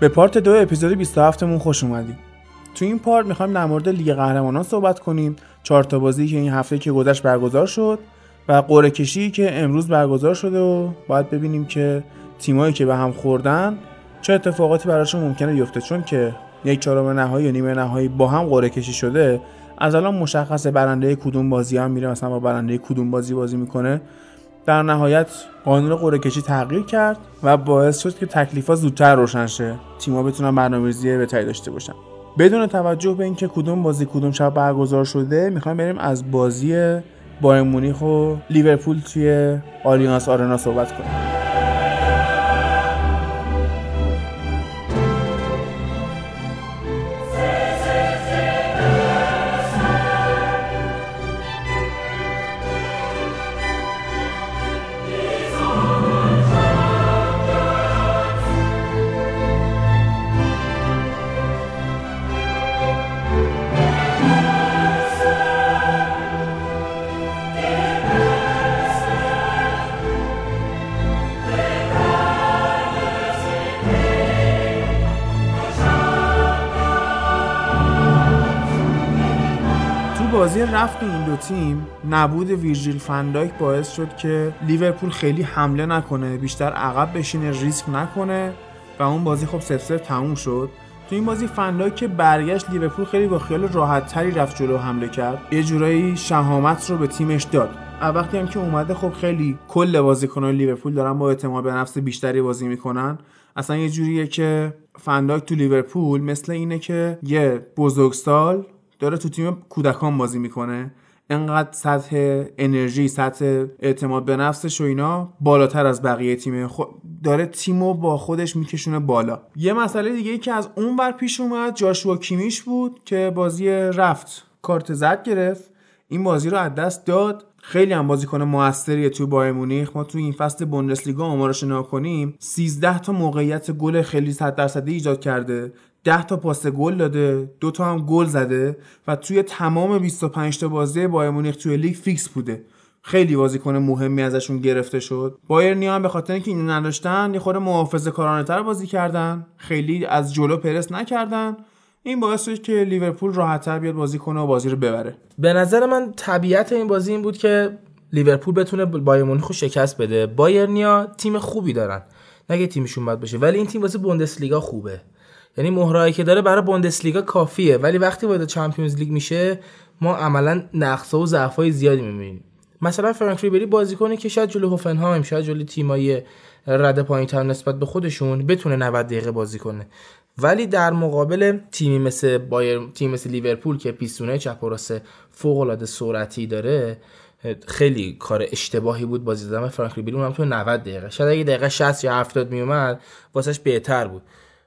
به پارت دو اپیزود 27 مون خوش اومدید. تو این پارت می‌خوایم در مورد لیگ قهرمانان صحبت کنیم. چهار تا بازی که این هفته که گذشت برگزار شد و قرعه کشی که امروز برگزار شده و باید ببینیم که تیمایی که به هم خوردن چه اتفاقاتی براشون ممکنه بیفته چون که یک چهارم نهایی و نیمه نهایی با هم قرعه کشی شده از الان مشخص برنده کدوم بازی هم میره مثلا با برنده کدوم بازی بازی می‌کنه در نهایت قانون قرعه کشی تغییر کرد و باعث شد که تکلیفا زودتر روشن شه. تیم‌ها بتونن برنامه‌ریزی بهتری داشته باشن. بدون توجه به اینکه کدوم بازی کدوم شب برگزار شده می‌خوایم بریم از بازی بایر مونیخ و لیورپول توی آلیانس آرنا صحبت کنیم. بازی رفت این دو تیم نبود ویرجیل فندایک باعث شد که لیورپول خیلی حمله نکنه بیشتر عقب بشینه ریسک نکنه و اون بازی خب صفر صفر تموم شد. تو این بازی فندایک که برگشت لیورپول خیلی با خیال راحت تری رفت جلو حمله کرد. یه جورایی شهامت رو به تیمش داد. وقتی هم که اومده خب خیلی کل بازیکنان لیورپول دارن با اعتماد به نفس بیشتری بازی می‌کنن. اصلا یه جوریه که فندایک تو لیورپول مثل اینه که یه بزرگسال داره تو تیم کودکان بازی می‌کنه. انقدر سطح انرژی سطح اعتماد به نفسش و اینا بالاتر از بقیه تیم داره تیمو با خودش میکشونه بالا. یه مسئله دیگه ای که از اون بر پیش اومد جاشوا کیمیش بود که بازی رفت. کارت زد گرفت. این بازی رو از دست داد. خیلی هم بازیکن موثریه تو بایر مونیخ. ما تو این فصل بوندسلیگا آمارش نگاه کنیم 13 تا موقعیت گل خیلی 100 درصدی ایجاد کرده. 10 تا پاس گل داده دو تا هم گل زده و توی تمام 25 تا بازی بایرن مونیخ توی لیگ فیکس بوده. خیلی بازیکن مهمی ازشون گرفته شد. بایرن هم به خاطر اینکه اینو نداشتن یه خورده محافظه کارانه تر بازی کردن. خیلی از جلو پرس نکردن. این باعث شد که لیورپول راحتتر بیاد بازی کنه و بازی رو ببره. به نظر من طبیعت این بازی این بود که لیورپول بتونه بایرن مونیخ شکست بده. بایرنیا تیم خوبی دارن. نگه تیمشون بد باشه. ولی این تیم واسه بوندسلیگا خوبه. یعنی مهرایی که داره برای بوندسلیگا کافیه. ولی وقتی وارد چمپیونز لیگ میشه ما عملا نقصا و ضعفای زیادی می‌بینیم. مثلا فرانک ریبری بازیکنی که شاید جلو هوفنهایم شاید جلو تیمای رده پایینتر نسبت به خودشون بتونه 90 دقیقه بازی کنه. ولی در مقابل تیمی مثل بایر تیم مثل لیورپول که پیستونه چپ و راست فوق العاده سرعتی داره خیلی کار اشتباهی بود بازی دادن فرانک ریبری اونم تو 90 دقیقه. شاید اگه دقیقه 60 یا 70 میومد واسش بهتر بود.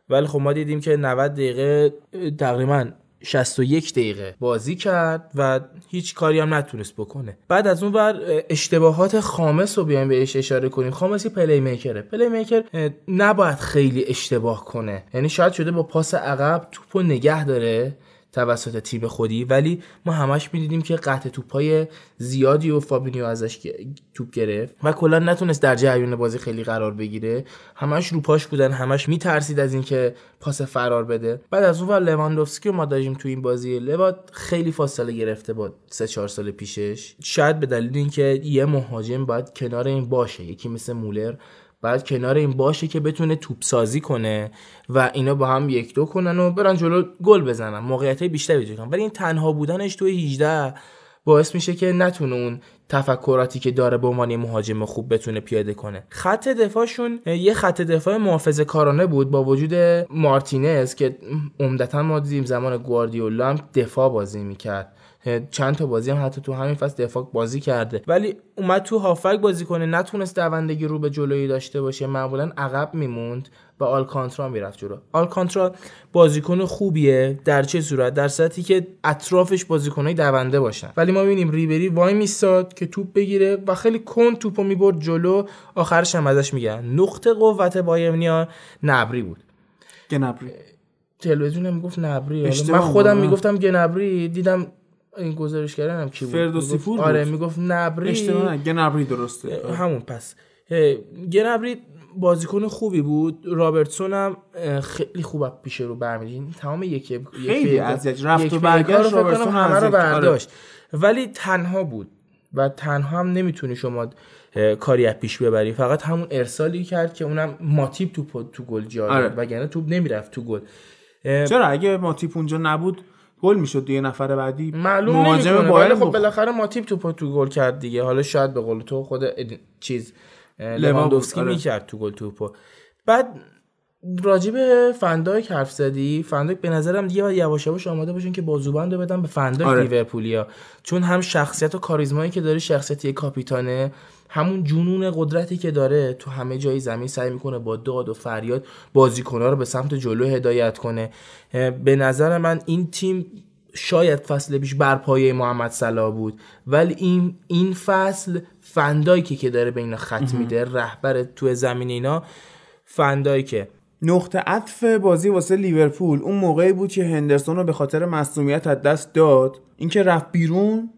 ولی خب ما دیدیم که 90 دقیقه تقریبا 61 دقیقه بازی کرد و هیچ کاری هم نتونست بکنه. بعد از اون بر اشتباهات خامس رو بیایم بهش اشاره کنیم. خامس یه playmaker ه playmaker نباید خیلی اشتباه کنه. یعنی شاید شده با پاس عقب توپو نگه داره. توسط تیم خودی. ولی ما همش می‌دیدیم که قطع توپای زیادی و فابینیو ازش توپ گرفت و کلا نتونست در جریان بازی خیلی قرار بگیره. همش رو پاش بودن همش میترسید از اینکه پاس فرار بده. بعد از اون لواندوفسکی رو ما داشتیم تو این بازی. لوا خیلی فاصله گرفته با 3 4 سال پیشش. شاید به دلیل اینکه یه مهاجم باید کنار این باشه یکی مثل مولر. بعد کنار این باشه که بتونه توپ سازی کنه و اینا با هم یک دو کنن و برن جلو گل بزنن. موقعیت بیشتری ایجاد کنن ولی این تنها بودنش توی 18 باعث میشه که نتونه اون تفکراتی که داره به عنوان مهاجم خوب بتونه پیاده کنه. خط دفاعشون یه خط دفاع محافظه کارانه بود با وجود مارتینز که عمدتا ما دیدیم زمان گواردیولا هم دفاع بازی می‌کرد. چند تا بازی هم حتی تو همین فصل دفاع بازی کرده. ولی اومد تو هافک بازی کنه نتونست دوندگی رو به جلویی داشته باشه. معمولا عقب میموند و آلکانترا می‌رفت جلو. آلکانترا بازیکن خوبیه در چه صورت؟ در صورتی که اطرافش بازیکنای دونده باشن. ولی ما می‌بینیم ریبری وای میستاد که توپ بگیره و خیلی کن توپو می‌برد جلو. آخرش هم ازش میگن نقطه قوت بایرنیا نبری بود. گنبری. تلویزیون می‌گفت نبری. من خودم می‌گفتم گنبری. دیدم این گزارش کردن هم کی بود؟ فردوسی پور بود. آره می‌گفت نبری اشتباه گنبری درسته. همون پس. گنبری بازیکن خوبی بود. رابرتسون هم خیلی خوب پیش رو برمیدین تمام یک خیلی اذیت. رفت و برگشت رابرتسون همه رو برداشت. ولی تنها بود و تنها هم نمی‌تونی شما کاری از پیش ببری. فقط همون ارسالی کرد که اونم ماتیب تو تو گل جا آره. وگرنه توپ نمی‌رفت تو گل. چرا؟ اگه ماتیپ اونجا نبود گل می‌شد دیگه نفر بعدی. معلوم مهاجم بایر خب بالاخره ماتیپ تو تو گل کرد دیگه. حالا شاید به قول تو خود چیز لواندوفسکی آره. می‌کرد تو گل توپو. بعد راجب فندایک حرف زدی. فندایک به نظرم دیگه باید یواش یواش آماده باشین که بازوبند رو بدن به فندایک آره. لیورپولیا. چون هم شخصیت و کاریزمایی که داره شخصیت یک کاپیتانه. همون جنون قدرتی که داره تو همه جای زمین سعی می‌کنه با داد و فریاد بازیکنها رو به سمت جلو هدایت کنه. به نظر من این تیم شاید فصل پیش بر پایه محمد صلاح بود ولی این این فصل فندایکی که داره به اینا خط میده رهبر تو زمین اینا فندایکه. نقطه عطف بازی واسه لیورپول اون موقعی بود که هندرسون رو به خاطر مصونیت از دست داد. اینکه رفت بیرون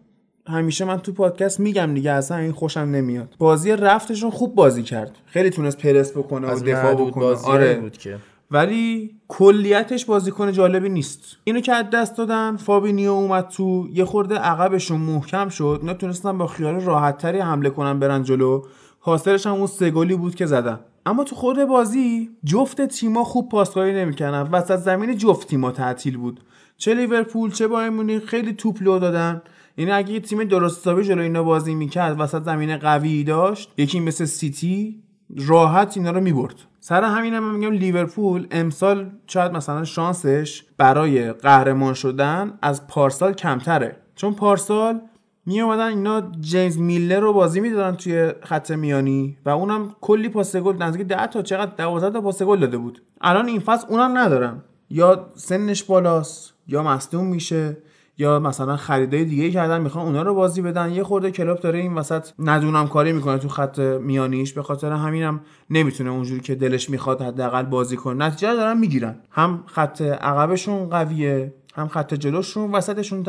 همیشه من تو پادکست میگم دیگه اصلا این خوشم نمیاد. بازی رفتشون خوب بازی کرد. خیلی تونست پرس بکنه و دفاع بکنه. آره. بود که. ولی کلیتش بازیکن جالبی نیست. اینو که از دست دادن فابینیو اومد تو یه خورده عقبشون محکم شد. اینا تونستن با خیال راحت تری حمله کنن برن جلو. حاصلش هم اون سه گلی بود که زدن. اما تو خود بازی جفت تیما خوب پاسکاری نمی‌کردن. وسط زمین جفت تیما تعطیل بود. چه لیورپول چه بایر مونیخ خیلی توپ لو دادن. یعنی اگه یه تیم درست حسابی جلو اینا بازی می‌کرد وسط زمین قوی داشت یکی مثل سیتی راحت اینا رو می‌برد. سر همین هم میگم لیورپول امسال شاید مثلا شانسش برای قهرمان شدن از پارسال کمتره. چون پارسال می اومدن اینا جیمز میلر رو بازی می‌دادن توی خط میانی و اونم کلی پاس گل نزدیک 10 تا چقدر 12 تا پاس گل داده بود. الان این فصل اونم ندارن. یا سنش بالاست یا مصدوم میشه. یا مثلا خریدای دیگه کردن می‌خوان اونا رو بازی بدن. یه خورده کلوب داره این وسط ندونم کاری می‌کنه تو خط میانیش. به خاطر همینم نمی‌تونه اونجوری که دلش می‌خواد حداقل بازی کنه. نتیجه دارن می‌گیرن. هم خط عقبشون قویه هم خط جلوشون. وسطشون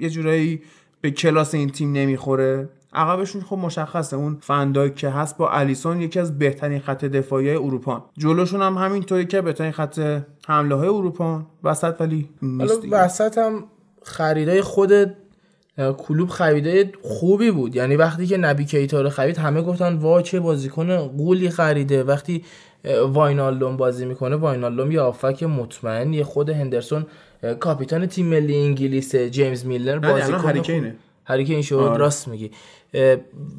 یه جورایی به کلاس این تیم نمی‌خوره. عقبشون خب مشخصه. اون فنداک که هست با الیسون یکی از بهترین خط دفاعی اروپا. جلوشون هم همینطوری که بهترین خط حمله های اروپا. وسط ولی نیست. وسط هم خریدای خود کلوب خریدای خوبی بود. یعنی وقتی که نبی کیتا رو خرید همه گفتن وا چه بازیکن قولی خریده. وقتی واینالدوم بازی می‌کنه واینالدوم یه آفک مطمئن یه خود هندرسون کاپیتان تیم ملی انگلیس جیمز میلنر بازیکن هری خوب- کینه. هری کین شد آره. راست میگی.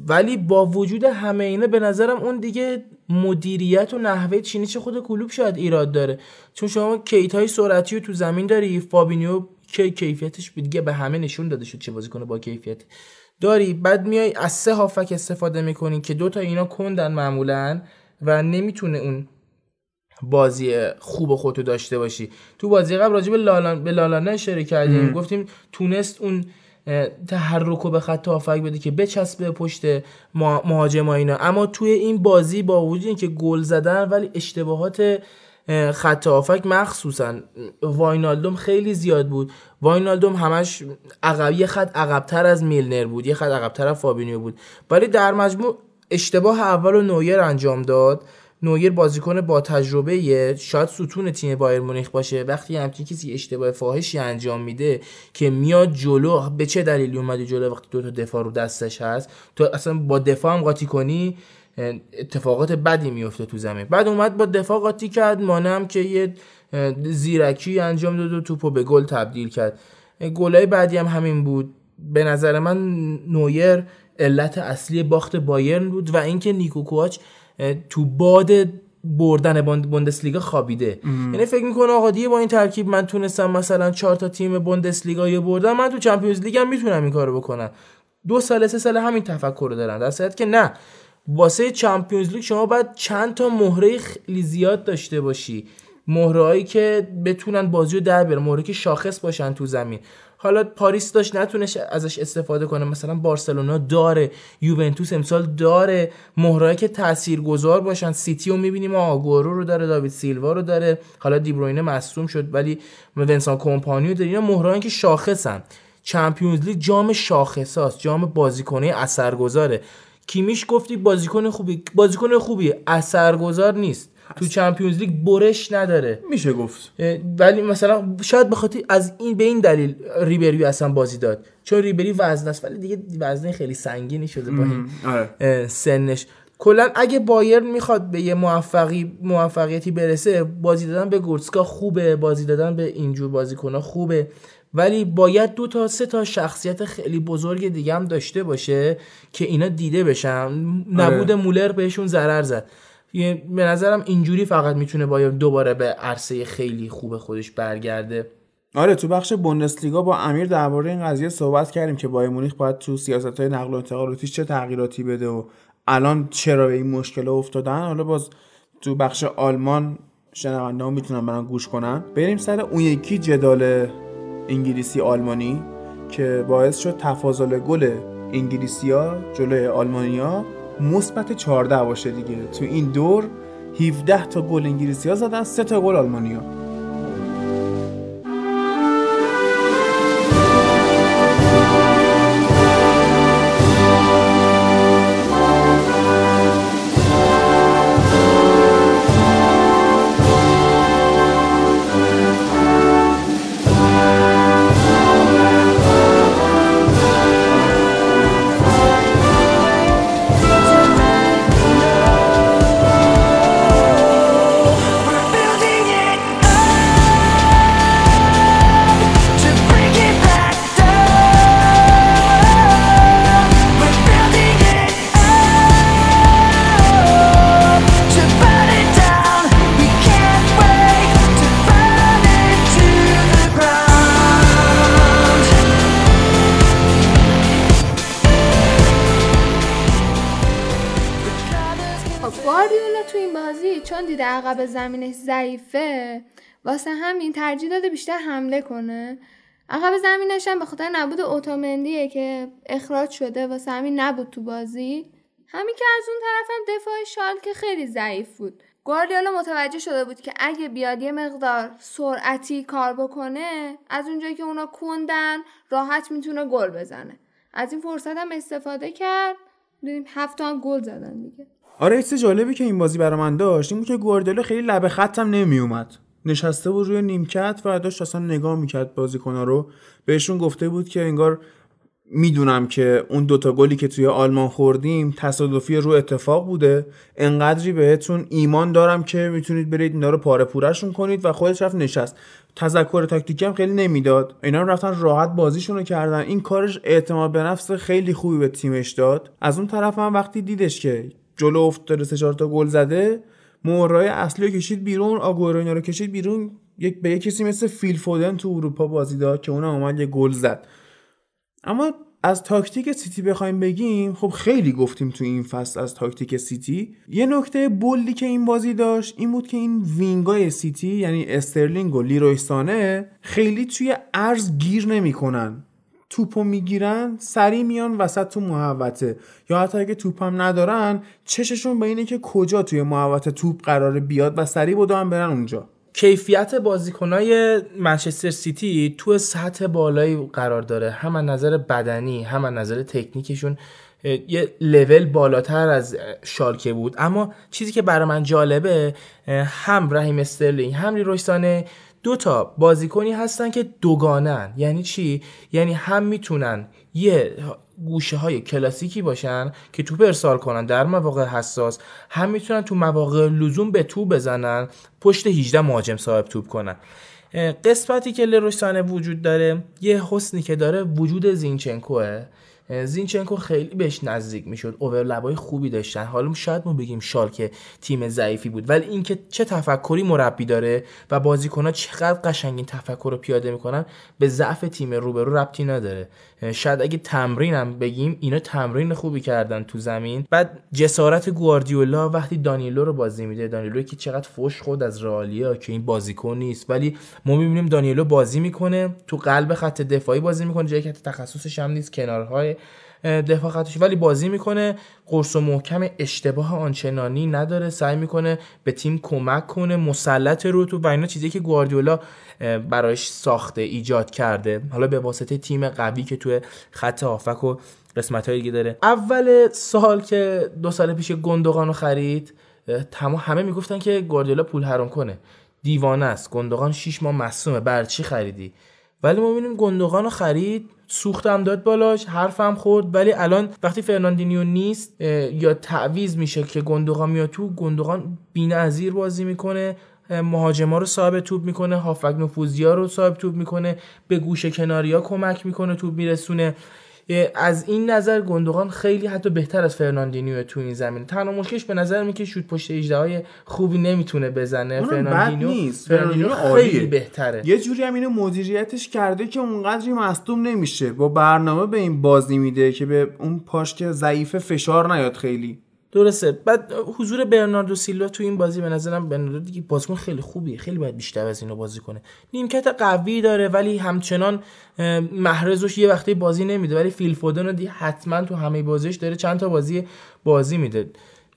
ولی با وجود همه اینا به نظرم اون دیگه مدیریت و نحوه چینش خود کلوب شاید ایراد داره. چون شما کیتای سرعتی رو تو زمین داری فابینیو که کیفیتش دیگه به همه نشون داده شد چه بازیکن با کیفیت. داری بعد میای از سه هافبک استفاده می‌کنی که دوتا اینا کندن معمولا و نمی‌تونه اون بازی خوب خودتو داشته باشی. تو بازی قبل راجع به لالان به لالانه اشاره کردیم. گفتیم تونست اون تحرک رو به خط هافک بده که بچسبه پشت مهاجما اینا. اما توی این بازی با وجود اینکه گل زدن ولی اشتباهات اه، خط هافک مخصوصا واینالدوم خیلی زیاد بود. واینالدوم همش عقب یه خط عقبتر از میلنر بود یه خط عقبتر از فابینیو بود. ولی در مجموع اشتباه اول رو نویر انجام داد. نویر بازیکن با تجربه یه شاید ستون تیم بایر مونیخ باشه. وقتی همچین کسی اشتباه فاحشی انجام میده که میاد جلو به چه دلیلی اومدی جلو وقتی دو تا دفاع رو دستش هست؟ تو اصلا با دفاع هم قاطی کنی؟ اتفاقات بدی میفته تو زمین. بعد اومد با دفاع قاطی کرد مانم که یه زیرکی انجام داد و توپو به گل تبدیل کرد. گلای بعدی هم همین بود. به نظر من نویر علت اصلی باخت بایرن بود و اینکه نیکو کوچ تو باد بردن بوندسلیگا خوابیده. یعنی فکر می‌کنه آقا دیگه با این ترکیب من تونستم مثلا چهار تا تیم بوندسلیگا یه بردم من تو چمپیونز لیگ هم می‌تونم این کارو بکنم. دو سال سه سال همین تفکر رو دارن. در که نه. واسه چمپیونز لیگ شما باید چند تا مهره خیلی زیاد داشته باشی. مهرهایی که بتونن بازی رو در بیارن مهره که شاخص باشن تو زمین. حالا پاریس داشت نتونست ازش استفاده کنه. مثلا بارسلونا داره یوونتوس امسال داره. مهره‌هایی که تاثیرگذار باشن. سیتی رو می‌بینیم آگوئرو رو داره داوید سیلوا رو داره. حالا دی بروینه مصدوم شد ولی ونسان کمپانی رو داره. اینا مهره‌هایی که شاخصن. Champions League جام شاخصاست. جام بازیکنه اثرگذاره. کیمیش گفتی بازیکن خوبی بازیکن خوبی اثرگذار نیست. تو Champions League برش نداره. میشه گفت. ولی مثلا شاید بخاطر از این به این دلیل ریبری اصلا بازی داد. چون ریبری وزن است ولی دیگه وزنه خیلی سنگینی شده با این آره. سنش. کلا اگه بایرن می‌خواد به یه موفقی موفقیتی برسه بازی دادن به گورسکا خوبه بازی دادن به اینجور بازیکن‌ها خوبه. ولی باید دو تا سه تا شخصیت خیلی بزرگ دیگه هم داشته باشه که اینا دیده بشن. نبود آره. مولر بهشون ضرر زد. به نظرم اینجوری فقط می‌تونه باید دوباره به عرصه خیلی خوب خودش برگرده. آره تو بخش بوندسلیگا با امیر درباره این قضیه صحبت کردیم که بایر مونیخ باید تو سیاست های نقل و انتقالاتی چه تغییراتی بده و الان چرا به این مشکل افتادن. حالا باز تو بخش آلمان شنونده ها می‌تونن برن گوش کنن. بریم سر اون یکی جدال انگلیسی آلمانی که باعث شد تفاضل گل انگلیسی ها جلوی آلمانیا مثبت 14 باشه دیگه. تو این دور 17 تا گل انگلیسی ها زدن 3 تا گل آلمانیا. بیشتر حمله کنه. عقب زمینش هم به خاطر نبود اوتومندیه که اخراج شده واسه همین نبود تو بازی. همین که از اون طرفم دفاع شال که خیلی ضعیف بود. گواردیولا متوجه شده بود که اگه بیاد یه مقدار سرعتی کار بکنه از اونجایی که اونا کندن راحت می‌تونه گل بزنه. از این فرصت هم استفاده کرد. دیدیم هفت گل زدن دیگه. آره ایست جالبی که این بازی برای من داشت این بود که گواردیولا خیلی لب خطم نمی اومد نشسته بود روی نیمکت و داشت اصلا نگاه می‌کرد بازیکن‌ها رو. بهشون گفته بود که انگار می‌دونم که اون دوتا گلی که توی آلمان خوردیم تصادفی رو اتفاق بوده. انقدری بهتون ایمان دارم که می‌تونید برید اینا رو پاره پورشون کنید و خودش رفت نشست. تذکر تاکتیکی هم خیلی نمی‌داد. اینا هم رفتن راحت بازیشون رو کردن. این کارش اعتماد به نفس خیلی خوبی به تیمش داد. از اون طرف هم وقتی دیدش که جلو افتاده سه تا گل زده مهرای اصلی رو کشید بیرون آگورو رو کشید بیرون. یک به کسی مثل فیل فودن تو اروپا بازی داد که اونم اومد یه گل زد. اما از تاکتیک سیتی بخوایم بگیم خب خیلی گفتیم تو این فصل از تاکتیک سیتی. یه نکته bold ی که این بازی داشت این بود که این wing ای سیتی یعنی استرلینگ و لیروی سانه خیلی توی عرض گیر نمی‌کنن. توپو می‌گیرن سریع میان وسط تو محوطه. یا حتی اگه توپ هم ندارن چششون به اینه که کجا توی محوطه توپ قراره بیاد و سریع بدوئن برن اونجا. کیفیت بازیکنای منچستر سیتی تو سطح بالایی قرار داره. هم از نظر بدنی هم از نظر تکنیکشون یه لول بالاتر از شالکه بود. اما چیزی که برای من جالبه هم رحیم استرلینگ هم لیرویسانه دو تا بازیکنی هستن که دوگانن. یعنی چی؟ یعنی هم می‌تونن یه گوشه های کلاسیکی باشن که توپ ارسال کنن در مواقع حساس. هم می‌تونن تو مواقع لزوم به توپ بزنن پشت 18 مهاجم صاحب توپ کنن. قسمتی که لروشسانه وجود داره یه حسنی که داره وجود زینچنکوه. زینچنکو خیلی بهش نزدیک می‌شد. اوورلبای خوبی داشتن. حالا شاید ما بگیم شالکه تیم ضعیفی بود. ولی اینکه چه تفکری مربی داره و بازیکنها چقدر قشنگ این تفکر رو پیاده می‌کنن به ضعف تیم روبرو ربطی نداره. شاید اگه تمرینم بگیم اینا تمرین خوبی کردن تو زمین. بعد جسارت گواردیولا وقتی دانیلو رو بازی میده دانیلو که چقدر فوش خود از رئالیا که این بازیکن نیست. ولی ما می‌بینیم دانیلو بازی می‌کنه تو قلب خط دفاعی بازی می‌کنه جایی که تخصصش هم نیست کنارهای دفاع خطش ولی بازی می‌کنه. قرص و محکم اشتباه آنچنانی نداره. سعی می‌کنه به تیم کمک کنه. مسلط رو تو و اینا چیزی که گواردیولا برایش ساخته ایجاد کرده. حالا به واسطه تیم قوی که توی خط آفک و قسمت دیگه داره. اول سال که دو سال پیش گندوغان رو خرید تمام همه می‌گفتن که گواردیولا پول حرام کنه. دیوانه است. گندوغان 6 ماه مصدومه بر چی خریدی؟ ولی ما ببینیم گندوغان رو خرید سوختم داد بالاش حرفم خورد. ولی الان وقتی فرناندینیو نیست یا تعویض میشه که گندوغان میاد تو گندوغان بی‌نظیر بازی می‌کنه. مهاجما رو صاحب توپ می‌کنه هافبک نفوذیا رو صاحب توپ می‌کنه به گوشه کناریا کمک می‌کنه توپ میرسونه. از این نظر گندوغان خیلی حتی بهتر از فرناندینیو تو این زمین تنها مشکلش به نظر می که شوت پشت 18 های خوبی نمی‌تونه بزنه. فرناندینیو نیست. فرناندینیو خیلی بهتره. یه جوری هم اینو مدیریتش کرده که اونقدری مصدوم نمیشه. با برنامه به این بازی میده که به اون پاش که ضعیف فشار نیاد خیلی. درسته. بعد حضور برناردو سیلوا تو این بازی به نظرم برناردو دیگه بازیکن خیلی خوبیه. خیلی باید بیشتر از اینو بازی کنه. نیمکت قوی داره ولی همچنان محرزش یه وقتی بازی نمیده ولی فیل فودن دی حتما تو همه بازیش داره چند تا بازی بازی میده.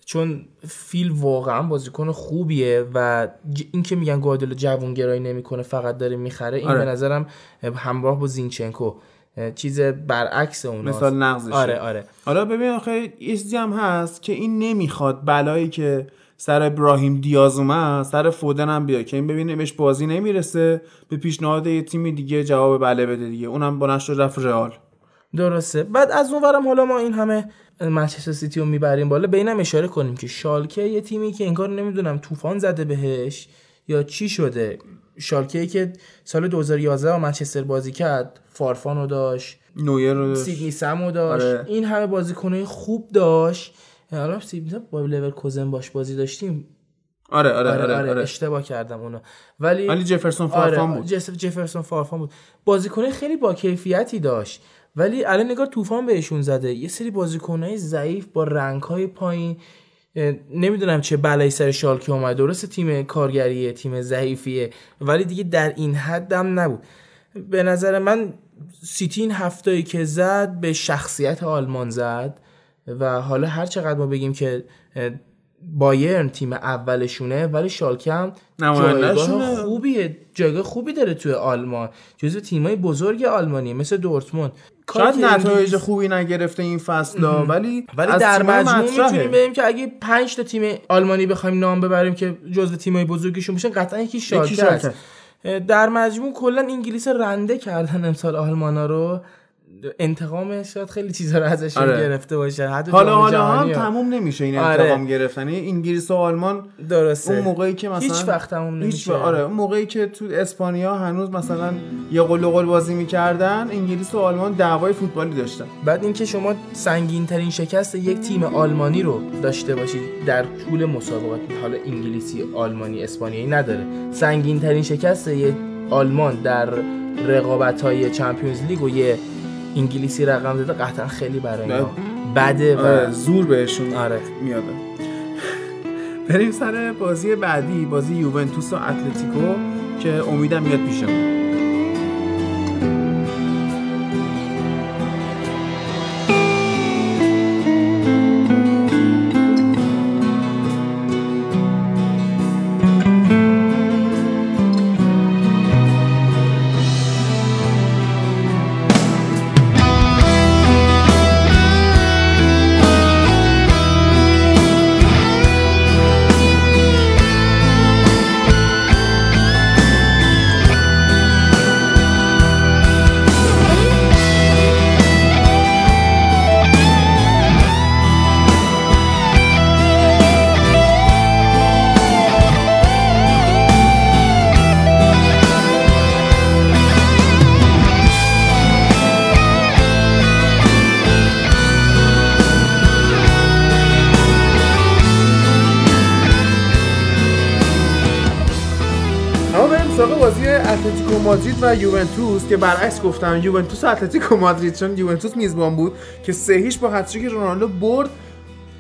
چون فیل واقعا بازیکن خوبیه و این که میگن گادلو جوونگرایی نمی‌کنه فقط داره می‌خره این آره. به نظرم همراه با زینچنکو چیز برعکس اون مثال نقضش آره آره. حالا ببین آخه یه چیزی هم هست که این نمی‌خواد بلایی که سر ابراهیم دیاز اومد سر فودن هم بیاد. که این ببینه بهش بازی نمی‌رسه به پیشنهاد یه تیم دیگه جواب بله بده دیگه. اونم با شد رفت رئال. درسته. بعد از اونورم حالا ما این همه منچستر سیتی رو می‌بریم بالا. به اینم اشاره کنیم که شالکه یه تیمی که انگار نمی‌دونم طوفان زده بهش یا چی شده. شالکه که سال 2011 با منچستر بازی کرد فارفانو داشت نویر رو سیدنی سمو داشت. آره. این همه بازیکنای خوب داشت. حالا سیدنی با لورکوزن باش بازی داشتیم. آره آره آره, آره, آره, آره. اشتباه کردم اونو. ولی ولی جفرسون فارفان آره بود. جف- جفرسون فارفان بود. بازیکن خیلی با کیفیتی داشت. ولی الان نگاه طوفان بهشون زده. یه سری بازیکنهای ضعیف با رنگهای پایین. نمی‌دونم چه بلایی سر شالکه اومد. درسته تیم کارگریه تیم ضعیفیه ولی دیگه در این حد هم نبود. به نظر من سیتی این هفتایی که زد به شخصیت آلمان زد و حالا هر چقدر ما بگیم که بایرن تیم اولشونه ولی شالکه هم. جایگاه خوبیه جایگاه خوبی داره توی آلمان جزو تیمای بزرگ آلمانیه مثل دورتموند شاید نتایج خوبی نگرفته این فصلا ولی ولی در مجموع. می‌تونیم بگیم که اگه 5 تا تیم آلمانی بخوایم نام ببریم که جزو تیمای بزرگشون باشن قطعا یکی شالکه شالکه. است در مجموع کلا انگلیس رنده کردن امسال آلمانا رو انتقام شاید خیلی چیزا رو ازشون آره. گرفته باشه حالا حالا هم. تموم نمیشه این آره. انتقام گرفتن انگلیس و آلمان درسته اون موقعی که مثلا هیچ وقت تموم هیچ نمیشه وقت- آره اون موقعی که تو اسپانیا هنوز مثلا یه قل قل بازی می‌کردن انگلیس و آلمان دعوای فوتبالی داشتن بعد اینکه شما سنگین ترین شکست یک تیم آلمانی رو داشته باشید در طول مسابقات حالا انگلیسی آلمانی اسپانیایی نداره سنگین ترین شکست یک آلمان در رقابت های چمپیونز لیگ و یه انگلیسی رقم داده قطعا خیلی برای اینا بده و آره زور بهشون آره. میاد بریم سر بازی بعدی بازی یوونتوس و اتلتیکو که امیدم میاد پیشمون. مادرید و یوونتوس که برعکس گفتم یوونتوس و اتلتیکو مادرید چون یوونتوس میزبان بود که سه هیچ با هتریک رونالدو برد.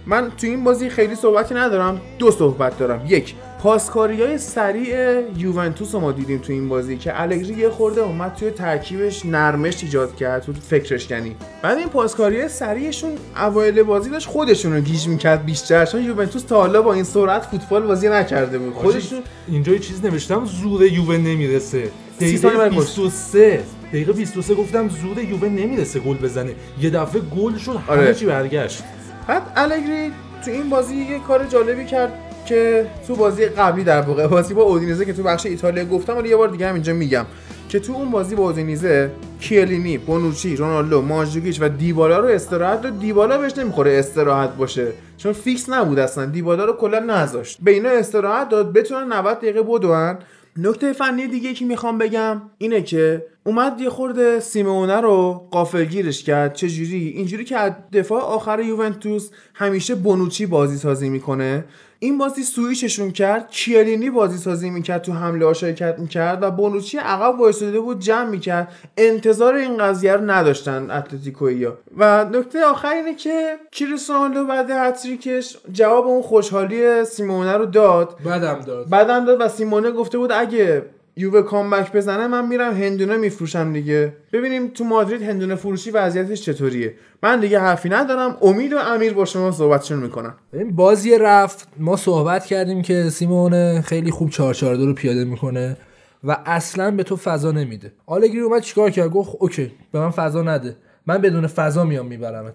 من تو این بازی خیلی صحبتی ندارم دو صحبت دارم. یک پاسکاری های سریع یوونتوس رو ما دیدیم تو این بازی که الگری یه خورده اومد توی ترکیبش نرمش ایجاد کرد تو فکرش کنی بعد این پاسکاری های سریعشون اوایل بازی داشت خودشون رو گیج می‌کرد بیشتر چون یوونتوس تا حالا با این سرعت فوتبال بازی نکرده بود. خودشون اینجا یه چیز نوشتم زور یووه نمی‌رسه. دقیقه بعد گل. 23 دقیقه 23 گفتم زور یووه نمی‌رسه گل بزنه. یه دفعه گل شد همه آره. چی برگشت. بعد الگری تو این بازی یه کار جالبی کرد که تو بازی قبلی در واقع بازی با اودینزه که تو بخش ایتالیا گفتم ولی یه بار دیگه هم اینجا میگم که تو اون بازی با اودینیزه کیلینی، بونوچی، رونالدو، مانجوکیچ و دیبالا رو استراحت داد. دیبالا بهش نمی‌خوره استراحت باشه چون فیکس نبود اصلا. دیبالا رو کلا نذاشت. به اینا استراحت داد. بتونن 90 دقیقه بدون نکته فنی دیگه که می‌خوام بگم اینه که اومد یه خورده سیمونه رو غافلگیرش کرد. چجوری؟ اینجوری که از دفاع آخر یوونتوس همیشه بونوچی بازی سازی می‌کنه. این بازی سویچشون کرد کیلینی بازی سازی می‌کرد تو حمله ها شرکت می‌کرد و بونوچی عقب وایساده بود جمع می‌کرد. انتظار این قضیه رو نداشتن اتلتیکویا و نکته آخر اینه که کریستیانو بعد هتریکش جواب اون خوشحالی سیمونه رو داد. بدم داد. بعدم داد و سیمونه گفته بود اگه یووه کامبک بزنه من میرم هندونه میفروشم دیگه. ببینیم تو مادرید هندونه فروشی وضعیتش چطوریه. من دیگه حرفی ندارم امید و امیر با شما صحبتشون می‌کنن. این بازی رفت ما صحبت کردیم که سیمون خیلی خوب 442 رو پیاده می‌کنه و اصلا به تو فضا نمیده. آلگری اومد چیکار کرد؟ گفت اوکی به من فضا نده. من بدون فضا میام می‌برم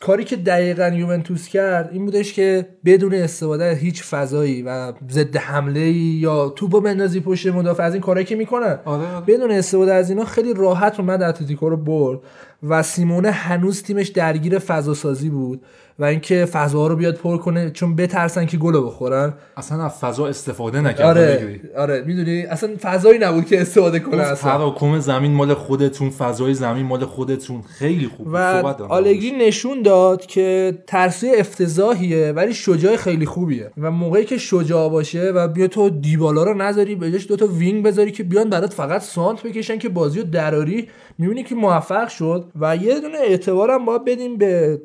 کاری که دقیقا یوونتوس کرد این بودش که بدون استفاده از هیچ فضایی و ضد حمله یا توپو بندازی پشت مدافع از این کارایی که می‌کنن. آره، آره. بدون استفاده از اینا خیلی راحت اومد اتلتیکو رو برد و سیمونه هنوز تیمش درگیر فضا سازی بود. و اینکه فضاها رو بیاد پر کنه چون می‌ترسن که گل بخورن. اصلا از فضا استفاده نکرد آره آره می‌دونی؟ اصلا فضایی نبود که استفاده کنه اصلا. تراکم زمین مال خودتون فضای زمین مال خودتون. خیلی خوب و. آلگری نشون داد که ترسوی افتضاحیه ولی شجاع خیلی خوبیه. و موقعی که شجاع باشه و بیای تو دیبالا رو نذاری به جاش دوتا وینگ بذاری که بیان برات فقط سانتر بکشن که بازی رو دراری می‌بینی که موفق شد و یه دونه اعتبارم باید بدیم به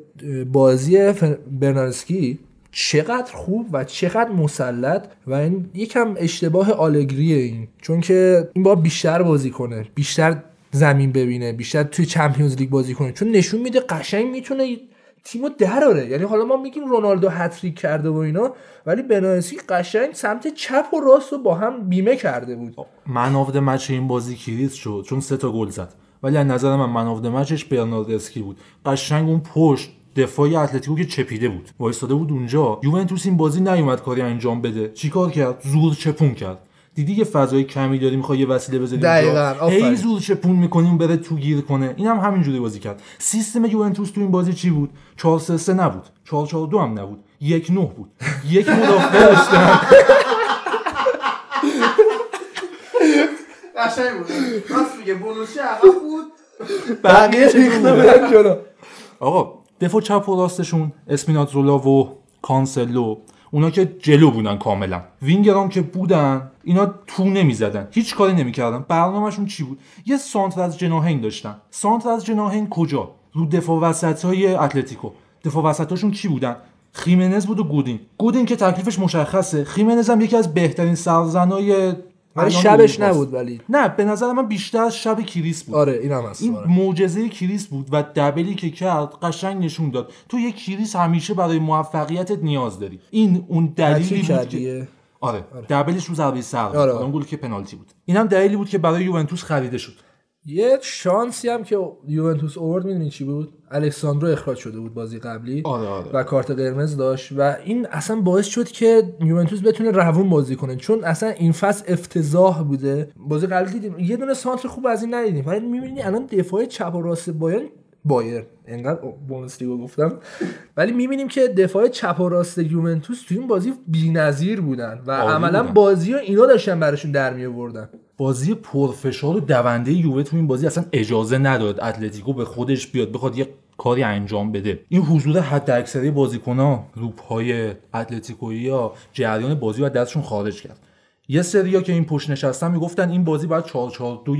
بازی برنارسکی چقدر خوب و چقدر مسلط و این یکم اشتباه آلگریه این. چون که این باید بیشتر بازی کنه بیشتر زمین ببینه بیشتر توی چمپیونز لیگ بازی کنه. چون نشون میده قشنگ می‌تونه تیمو دراره. یعنی حالا ما میگیم رونالدو هتریک کرده و اینا ولی بنارسی قشنگ سمت چپ و راست رو با هم بیمه کرده بود. man of the match این بازی کریس شد چون سه تا گل زد. ولی از نظر من man of the match ش برناردسکی بود. قشنگ اون پشت دفاعی اتلتیکو که چپیده بود. وایستاده بود اونجا. یوونتوس این بازی نیومد کاری انجام بده. چیکار کرد؟ زور چپون کرد. دیدی یه فضای کمی داری می‌خوای یه وسیله بذاری دقیقاً،. هی زور چپون می‌کنیم بره تو گیر کنه. این هم همینجوری بازی کرد. سیستم یوونتوس تو این بازی چی بود؟ 4 3 3 نبود. 4 4 2 هم نبود. یک 9 بود. یک مدافع داشتن. قشنگ بود. راست میگه بونوچی عقب بود. بقیه ریخته بودن جلو آقا دفاع چپ و راستشون اسپیناتزولا و کانسلو اونا که جلو بودن کاملا. وینگرام که بودن اینا تو نمی‌زدن. هیچ کاری نمی‌کردن. برنامهشون چی بود؟ یه سانتر از جناحین داشتن. سانتر از جناحین کجا؟ رو دفاع وسط های اتلتیکو. دفاع وسطاشون کی بودن؟ خیمنز بود و گودین. گودین که تکلیفش مشخصه. خیمنز هم یکی از بهترین سرزنای ولی شبش. نبود ولی. نه به نظر من بیشتر از شب کریس بود. آره این هم هست. این آره. معجزه کریس بود و دبلی که کرد قشنگ نشون داد. تو یک کریس همیشه برای موفقیتت نیاز داری. این اون دلیلی بود که کردیه آره دبلش رو ضربه سر بود آره. اون گل که پنالتی بود. این هم دلیلی بود که برای یوونتوس خریده شد. یه شانسی هم که یوونتوس اوورد می‌دونی چی بود؟ الکساندرو اخراج شده بود بازی قبلی. آره آره. و کارت قرمز داشت. و این اصلا باعث شد که یوونتوس بتونه روون بازی کنه. چون اصلا این فصل افتضاح بوده. بازی قبلی دیدیم یه دونه سانتر خوب از این ندیدیم. ولی می‌بینی الان دفاع چپ و راست بایرن بایر انقدر بوندسلیگا گفتم. ولی می‌بینیم که دفاع چپ و راست یوونتوس تو این بازی بی‌نظیر بودن. و عالی عملا بودن. بازی رو اینا داشتن براشون در می آوردن بازی پرفشار و دونده یووه تو این بازی اصلا اجازه نداد اتلتیکو به خودش بیاد بخواد یه کاری انجام بده. این حضور حد اکثری بازیکن‌ها رو پای اتلتیکویی ها جریان بازی رو دستشون خارج کرد. یه سریا که این پشت نشستن می‌گفتن این بازی باید 4 4 2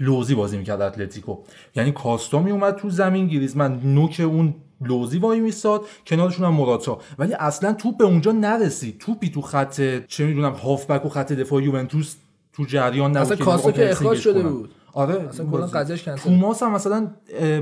لوزی بازی می‌کرد اتلتیکو. یعنی کاستا میومد تو زمین گریزمن نوک اون لوزی وای میستاد کنارشون هم موراتا. ولی اصلا توپ به اونجا نرسید. توپی تو خط چه می‌دونم هافبک و خط دفاع یوونتوس تو جریان نبود اصلا کاستا که اخراج شده کنن. بود. آره اصلا کلا. قضیهش کنسل توماس هم مثلا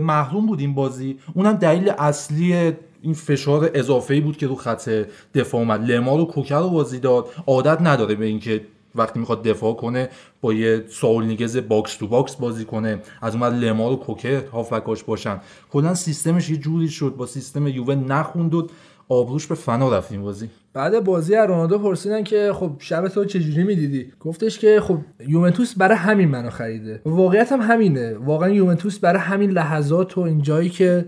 محروم بود این بازی. اونم دلیل اصلی این فشار اضافه ای بود که رو خط دفاع اومد. لما رو کوکر رو بازی داد. عادت نداره به اینکه وقتی می‌خواد دفاع کنه با یه ساول نیگز باکس تو باکس بازی کنه. از اون لما رو کوکر هافبکاش باشن. کلا سیستمش یه جوری شد. با سیستم یووه نخوند و آبروش به فنا رفت این بازی. بعد بازی از رونالدو پرسیدن که خب شب تو چجوری می‌دیدی؟ گفتش که خب یوونتوس برای همین منو خریده. واقعیت هم همینه. واقعا یوونتوس برای همین لحظات و این جایی که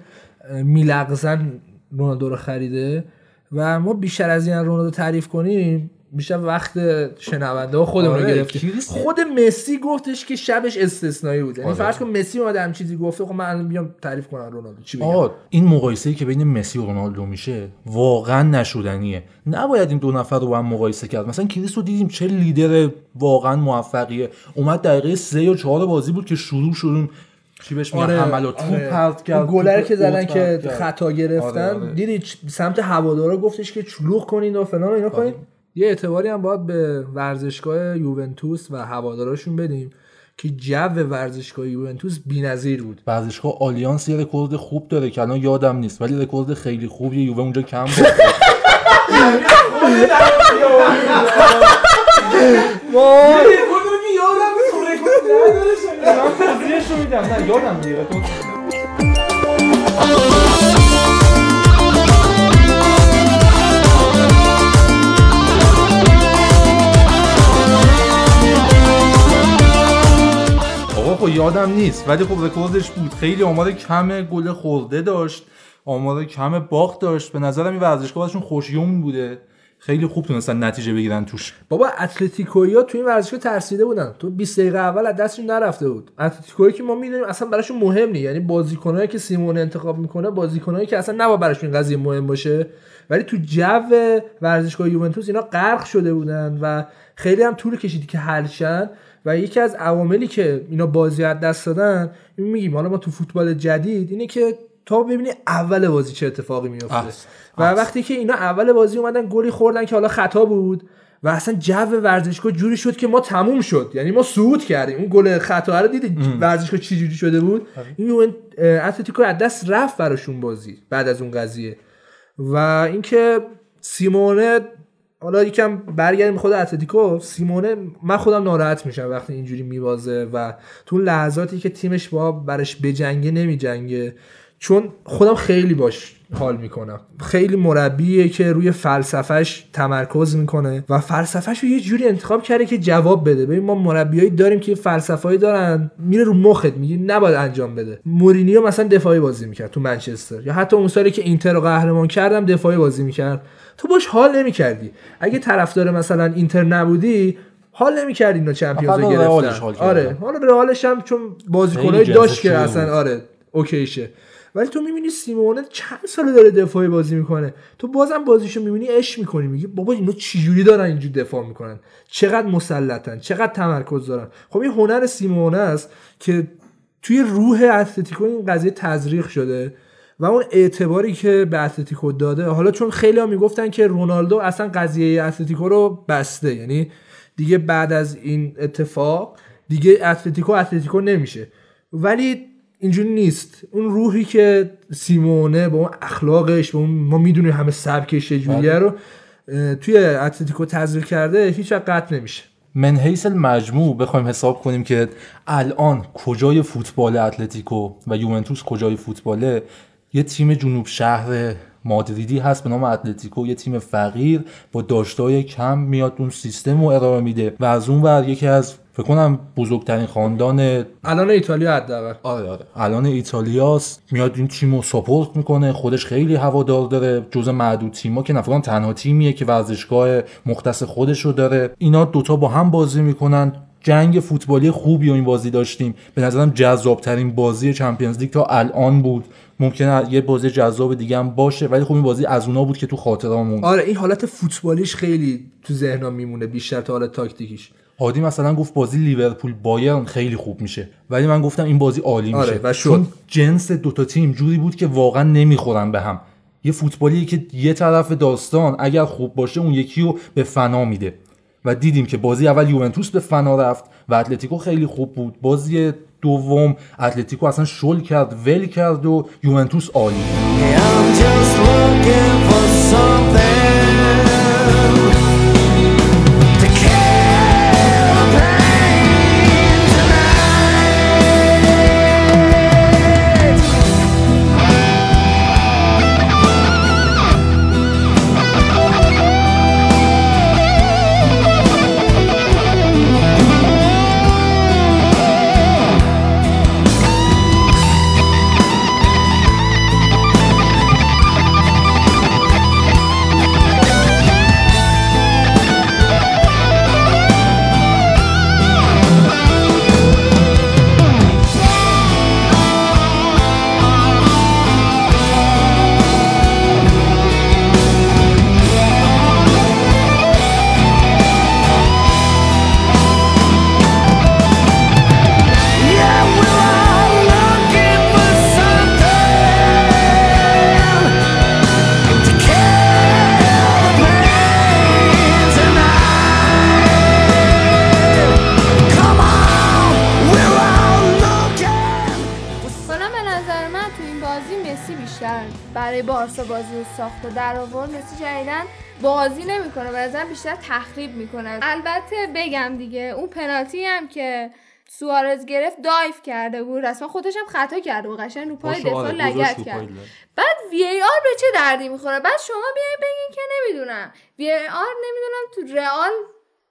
میلغزن رونالدو رو خریده. و ما بیشتر از این رونالدو تعریف کنیم بیشتر وقت شنونده خودمون رو آره، گرفتیم. کریس- خود مسی گفتش که شبش استثنایی بود یعنی آره. فرض کن مسی اومده هم چیزی گفته خب من الان بیام تعریف کنم رونالدو. چی بگم؟ این مقایسه که بین مسی و رونالدو میشه واقعا نشدنیه. نباید این دو نفر رو با هم مقایسه کرد. مثلا کریس رو دیدیم چه لیدر واقعا موفقیه. اومد دقیقه سه یا چهار بازی بود که شروع شدون. چی بهش میگن؟ حمل و توپ پرت کرد گلر که زدن که. خطا گرفتن. آره، آره. دیدی سمت هوادارا گفتش که چلوغ کنین و فلان و اینا. کنین. یه اعتباری هم باید به ورزشگاه یوونتوس و هواداراشون بدیم که جو ورزشگاه یوونتوس بی‌نظیر بود. ورزشگاه آلیانس یه رکورد خوب داره که الان یادم نیست ولی رکورد خیلی خوبیه یووه اونجا کم بود. نه یادم آقا خب یادم نیست ولی خب رکوردش بود. خیلی آمار کم گل خورده داشت آمار کم باخت داشت. به نظرم این ورزشگاه ازشون خوشیوم بوده. خیلی خوب تونستن نتیجه بگیرن توش. بابا اتلتیکویا تو این ورزشگاه ترسیده بودن. تو 20 دقیقه اول از دستشون نرفته بود. اتلتیکویا که ما می‌دونیم اصلا براشون مهم نیست. یعنی بازیکنایی که سیمون انتخاب می‌کنه بازیکنایی که اصلا نباید براشون قضیه مهم باشه. ولی تو جو ورزشگاه یوونتوس اینا غرق شده بودن و خیلی هم طول کشید که حل شن. و یکی از عواملی که اینا بازی از دست دادن این میگیم حالا ما تو فوتبال جدید اینه که تا ببینی اول بازی چه اتفاقی میفته احسن. و وقتی که اینا اول بازی اومدن گلی خوردن که حالا خطا بود و اصلا جو ورزشگاه جوری شد که ما تموم شد. یعنی ما صعود کردیم. اون گل خطا رو دیدی؟ ورزشگاه چی جوری شده بود؟ این یوون- اه، اتلتیکو از دست رفت براشون بازی بعد از اون قضیه. و اینکه سیمونه حالا یکم برگردیم خود اتلتیکو. سیمونه من خودم ناراحت میشم وقتی اینجوری میبازه و تو لحظاتی که تیمش با برش بجنگه نمیجنگه. چون خودم خیلی باش حال می‌کنم. خیلی مربیه که روی فلسفهش تمرکز می‌کنه و فلسفهش رو یه جوری انتخاب کرده که جواب بده. ببین ما مربیایی داریم که فلسفه‌ای دارن. میره رو مخت میگه نباید انجام بده. مورینیو مثلا دفاعی بازی می‌کرد تو منچستر. یا حتی اون سالی که اینتر رو قهرمان کردم دفاعی بازی می‌کرد. تو باش حال نمی‌کردی. اگه طرفدار مثلا اینتر نبودی حال نمی‌کردی اینا چمپیونز رو رئالش گرفتن. آره حالا رئالش هم چون بازیکنایی خیلی داشت که اصلا. آره اوکیشه ولی تو می‌بینی سیمونه چند ساله داره دفاعی بازی می‌کنه. تو بازم بازیشو می‌بینی اش می‌کنی. میگی بابا اینا چجوری دارن اینجوری دفاع می‌کنن؟ چقدر مسلطن چقدر تمرکز دارن؟ خب این هنر سیمونه است که توی روح اتلتیکو این قضیه تزریق شده. و اون اعتباری که به اتلتیکو داده حالا چون خیلی ها می‌گفتن که رونالدو اصلا قضیه اتلتیکو رو بسته یعنی دیگه بعد از این اتفاق دیگه اتلتیکو اتلتیکو نمیشه. ولی اینجوری نیست. اون روحی که سیمونه با اون اخلاقش با اون ما می‌دونیم همه سبکش چجوریه رو اه، توی اتلتیکو تزریق کرده هیچ قطع نمیشه. من حیث المجموع بخوایم حساب کنیم که الان کجای فوتبال اتلتیکو و یوونتوس کجای فوتباله یه تیم جنوب شهر مادریدی هست به نام اتلتیکو یه تیم فقیر با داشتای کم میاد اون سیستم رو ارائه میده و از اون ور یکی از فکر کنم بزرگترین خاندان الان ایتالیا حداقل. آره آره. الان ایتالیاست. میاد این تیم رو ساپورت می‌کنه. خودش خیلی هوادار داره. جز معدود تیما که نفران تنها تیمیه که ورزشگاه مختص خودش رو داره. اینا دوتا با هم بازی می‌کنن. جنگ فوتبالی خوبی و این بازی داشتیم. به نظرم جذاب ترین بازی چمپیونز لیگ تا الان بود. ممکنه یه بازی جذاب دیگه هم باشه ولی خب این بازی از اونا بود که تو خاطرامون آره این حالت فوتبالیش خیلی تو ذهنم میمونه بیشتر تا حالت تاکتیکیش. هادی مثلا گفت بازی لیورپول بایرن خیلی خوب میشه ولی من گفتم این بازی عالی میشه. آره، و شد. چون جنس دوتا تیم جوری بود که واقعا نمی‌خورن به هم. یه فوتبالی که یه طرف داستان اگر خوب باشه اون یکی رو به فنا میده. و دیدیم که بازی اول یوونتوس به فنا رفت و اتلتیکو خیلی خوب بود. بازی دوم اتلتیکو اصلا شل کرد ول کرد و یوونتوس عالی. بازی رو ساخت و در آورد مسی جدیدن بازی نمی‌کنه به نظر بیشتر تخریب می‌کنه. البته بگم دیگه اون پنالتی هم که سوارز گرفت دایف کرده بود. رسما خودش هم خطا کرده بود. قشنگ رو پای باشه، دفاع آره، لگت کرد. بعد وی ای آر به چه دردی می‌خوره؟ بعد شما بیاین بگین که نمی‌دونم. وی ای آر نمی‌دونم تو رئال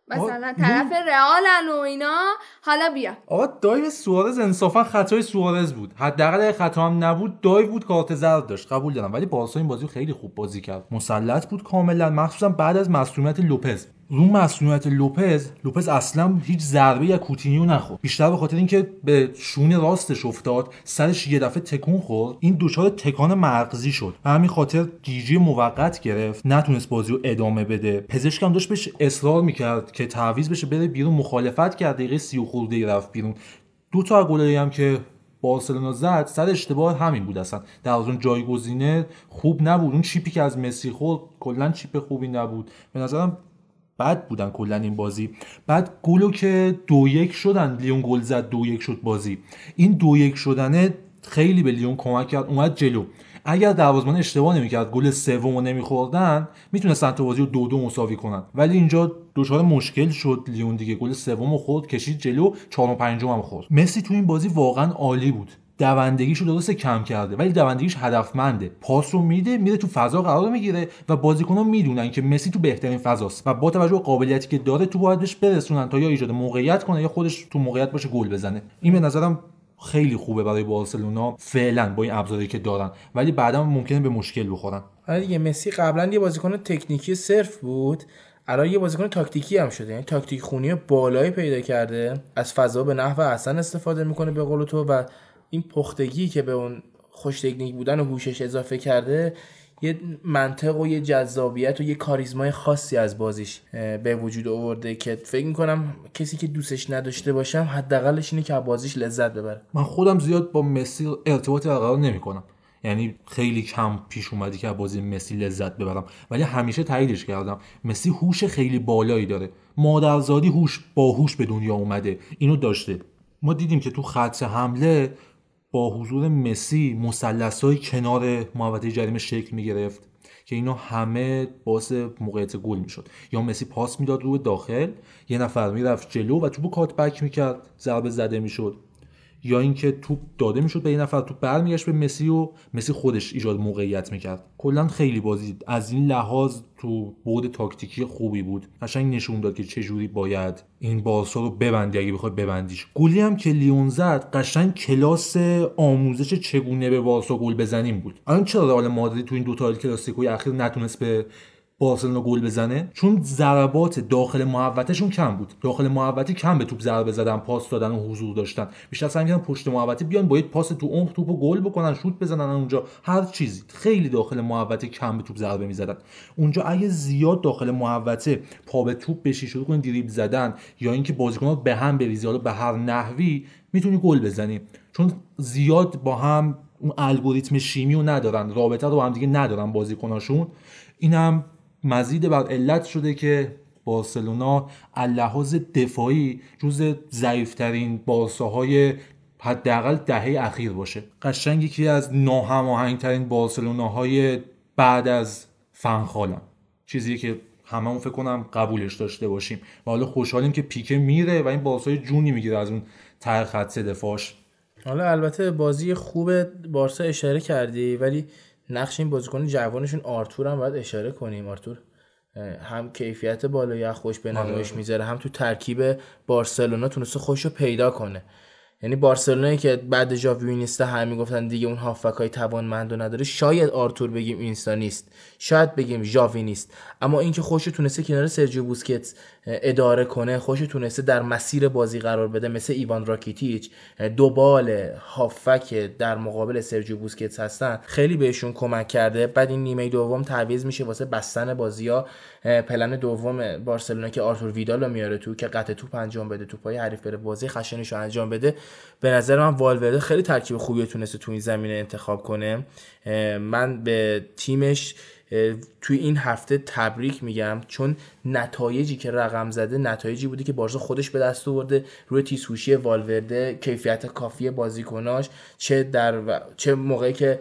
مثلا طرف رئالن و اینا. حالا بیا. آقا دایو سوارز انصافا خطای سوارز بود. حداقل خطا هم نبود دایو بود کارت زرد داشت. قبول دارم. ولی بارسا این بازی خیلی خوب بازی کرد. مسلط بود کاملا. مخصوصا بعد از مصونیت لوپز. رو مصونیت لوپز لوپز اصلا هیچ ضربه یا کوتینیو نخورد. بیشتر به خاطر اینکه به شونه راستش افتاد سرش یه دفعه تکون خورد. این دچار تکان مغزی شد و همین خاطر جیجی موقت گرفت. نتونست بازی رو ادامه بده. پزشکم داشت بهش اصرار می‌کرد که تعویض بشه بره بیرون مخالفت کرد. دقیقه سی و خورده رفت بیرون. دو تا گلایی هم که بارسلونا زد سر اشتباه همین بود اصلا. در اون جایگزینه خوب نبود. اون چیپی که از مسی خورد کلا چیپ خوبی نبود. به نظرم بد بودن کلا این بازی. بعد گلو که دو یک شدن لیون گل زد دو یک شد بازی. این دو یک شدنه خیلی به لیون کمک کرد اومد جلو. اگر دروازه‌بان اشتباه نمی‌کرد گل سومو نمیخوردن می‌تونستن تو بازی رو دو دو مساوی کنن. ولی اینجا دچار مشکل شد لیون دیگه. گل سومو خورد کشید جلو چهارم پنجم هم خورد. مسی تو این بازی واقعا عالی بود. دوندگیشو درست کم کرده ولی دوندگیش هدفمنده. پاس رو میده میره تو فضا قرار می‌گیره و بازیکن‌ها می‌دونن که مسی تو بهترین فضاست و با توجه به قابلیتی که داره تو باید بهش برسونن تا یا ایجاد موقعیت کنه یا خودش تو موقعیت باشه گل بزنه. این به نظرم خیلی خوبه برای بارسلونا فعلا با این ابزاری که دارن ولی بعدا ممکنه به مشکل بخورن. آره دیگه مسی قبلا یه بازیکن تکنیکی صرف بود الان یه بازیکن تاکتیکی هم شده. یعنی تاکتیک خونی بالایی پیدا کرده از فضا به نحو احسن استفاده می‌کنه به قول تو و این پختگی که به اون خوش تکنیک بودن و هوشش اضافه کرده یه منطق و یه جذابیت و یه کاریزمای خاصی از بازیش به وجود آورده که فکر می‌کنم کسی که دوستش نداشته باشم حداقلش اینه که از بازیش لذت ببره. من خودم زیاد با مسی ارتباطی برقرار نمی‌کنم. یعنی خیلی کم پیش اومدی که از بازی مسی لذت ببرم. ولی همیشه تاییدش کردم. مسی هوش خیلی بالایی داره. مادرزادی هوش با هوش به دنیا اومده. اینو داشته. ما دیدیم که تو خط حمله با حضور مسی مثلثای کنار محوطه جریمه شکل می‌گرفت که اینا همه باعث موقعیت گل می‌شد. یا مسی پاس می‌داد رو داخل یه نفر می‌رفت جلو و توپو کات بک می‌کرد ضربه زده می‌شد. یا اینکه توپ داده می‌شد به یه نفر توپ برمیگشت به مسی و مسی خودش ایجاد موقعیت می‌کرد. کلا خیلی بازی از این لحاظ تو بود تاکتیکی خوبی بود. قشنگ نشون داد که چه جوری باید این بارسا رو ببندی اگه بخوای ببندیش. گلی هم که لیون زد قشنگ کلاس آموزش چگونه به بارسا گل بزنیم بود. الان چرا رئال مادرید تو این دو تا کلاسیکوی اخیر نتونست به بارسلونا گل بزنه چون ضربات داخل محوطهشون کم بود. داخل محوطه کم به توپ ضربه زدن پاس دادن و حضور داشتن. بیشتر سعی می‌کردن پشت محوطه بیان با یک پاس تو عمق توپو گل بکنن شوت بزنن اونجا. هر چیزی. خیلی داخل محوطه کم به توپ ضربه می‌زدن. اونجا اگه زیاد داخل محوطه پا به توپ بشی شروع کنی دریبل زدن یا اینکه بازیکن‌ها به هم بریزی حالا به هر نحوی می‌تونی گل بزنی. چون زیاد با هم اون الگوریتم شیمی رو ندارن رابطه رو با هم دیگه ندارن بازیکناشون. اینم مزید بر علت شده که بارسلونا اللحاظ دفاعی جز ضعیفترین بارساهای حداقل دهه اخیر باشه. قشنگ یکی از ناهماهنگترین بارسلوناهای بعد از فنخالم چیزی که هممون فکر کنم قبولش داشته باشیم. و حالا خوشحالیم که پیکه میره و این بارسای جونی می‌گیره از اون ته خط دفاعش. حالا البته بازی خوب بارسا اشاره کردی ولی نقش این بازیکن جوانشون آرتور هم باید اشاره کنیم. آرتور هم کیفیت بالایی از خودش به نمایش می‌ذاره هم تو ترکیب بارسلونا تونسته خودش رو پیدا کنه. یعنی بارسلونایی که بعد ژاوی اینیستا همه می‌گفتن دیگه اون هافبک های رو نداره شاید آرتور بگیم اینیستا نیست. شاید بگیم ژاوی نیست. اما اینکه خودش تونسته کنار سرجیو بوسکتس اداره کنه خودش تونسته در مسیر بازی قرار بده مثل ایوان راکیتیچ دو بال هافک در مقابل سرجیو بوسکتس هستن خیلی بهشون کمک کرده. بعد این نیمه دوم تعویض میشه واسه بستن بازی ها پلن دوم بارسلونا که آرتور ویدال رو میاره تو که قطع توپ انجام بده توپای حریف بره بازی خشنش رو انجام بده. به نظر من والورده خیلی ترکیب خوبی تونسته تو این زمینه انتخاب کنه. من به تیمش توی این هفته تبریک میگم چون نتایجی که رقم زده نتایجی بوده که بارسا خودش به دست آورده. روی تیسوشی والورده کیفیت کافی بازیکناش چه در و- چه موقعی که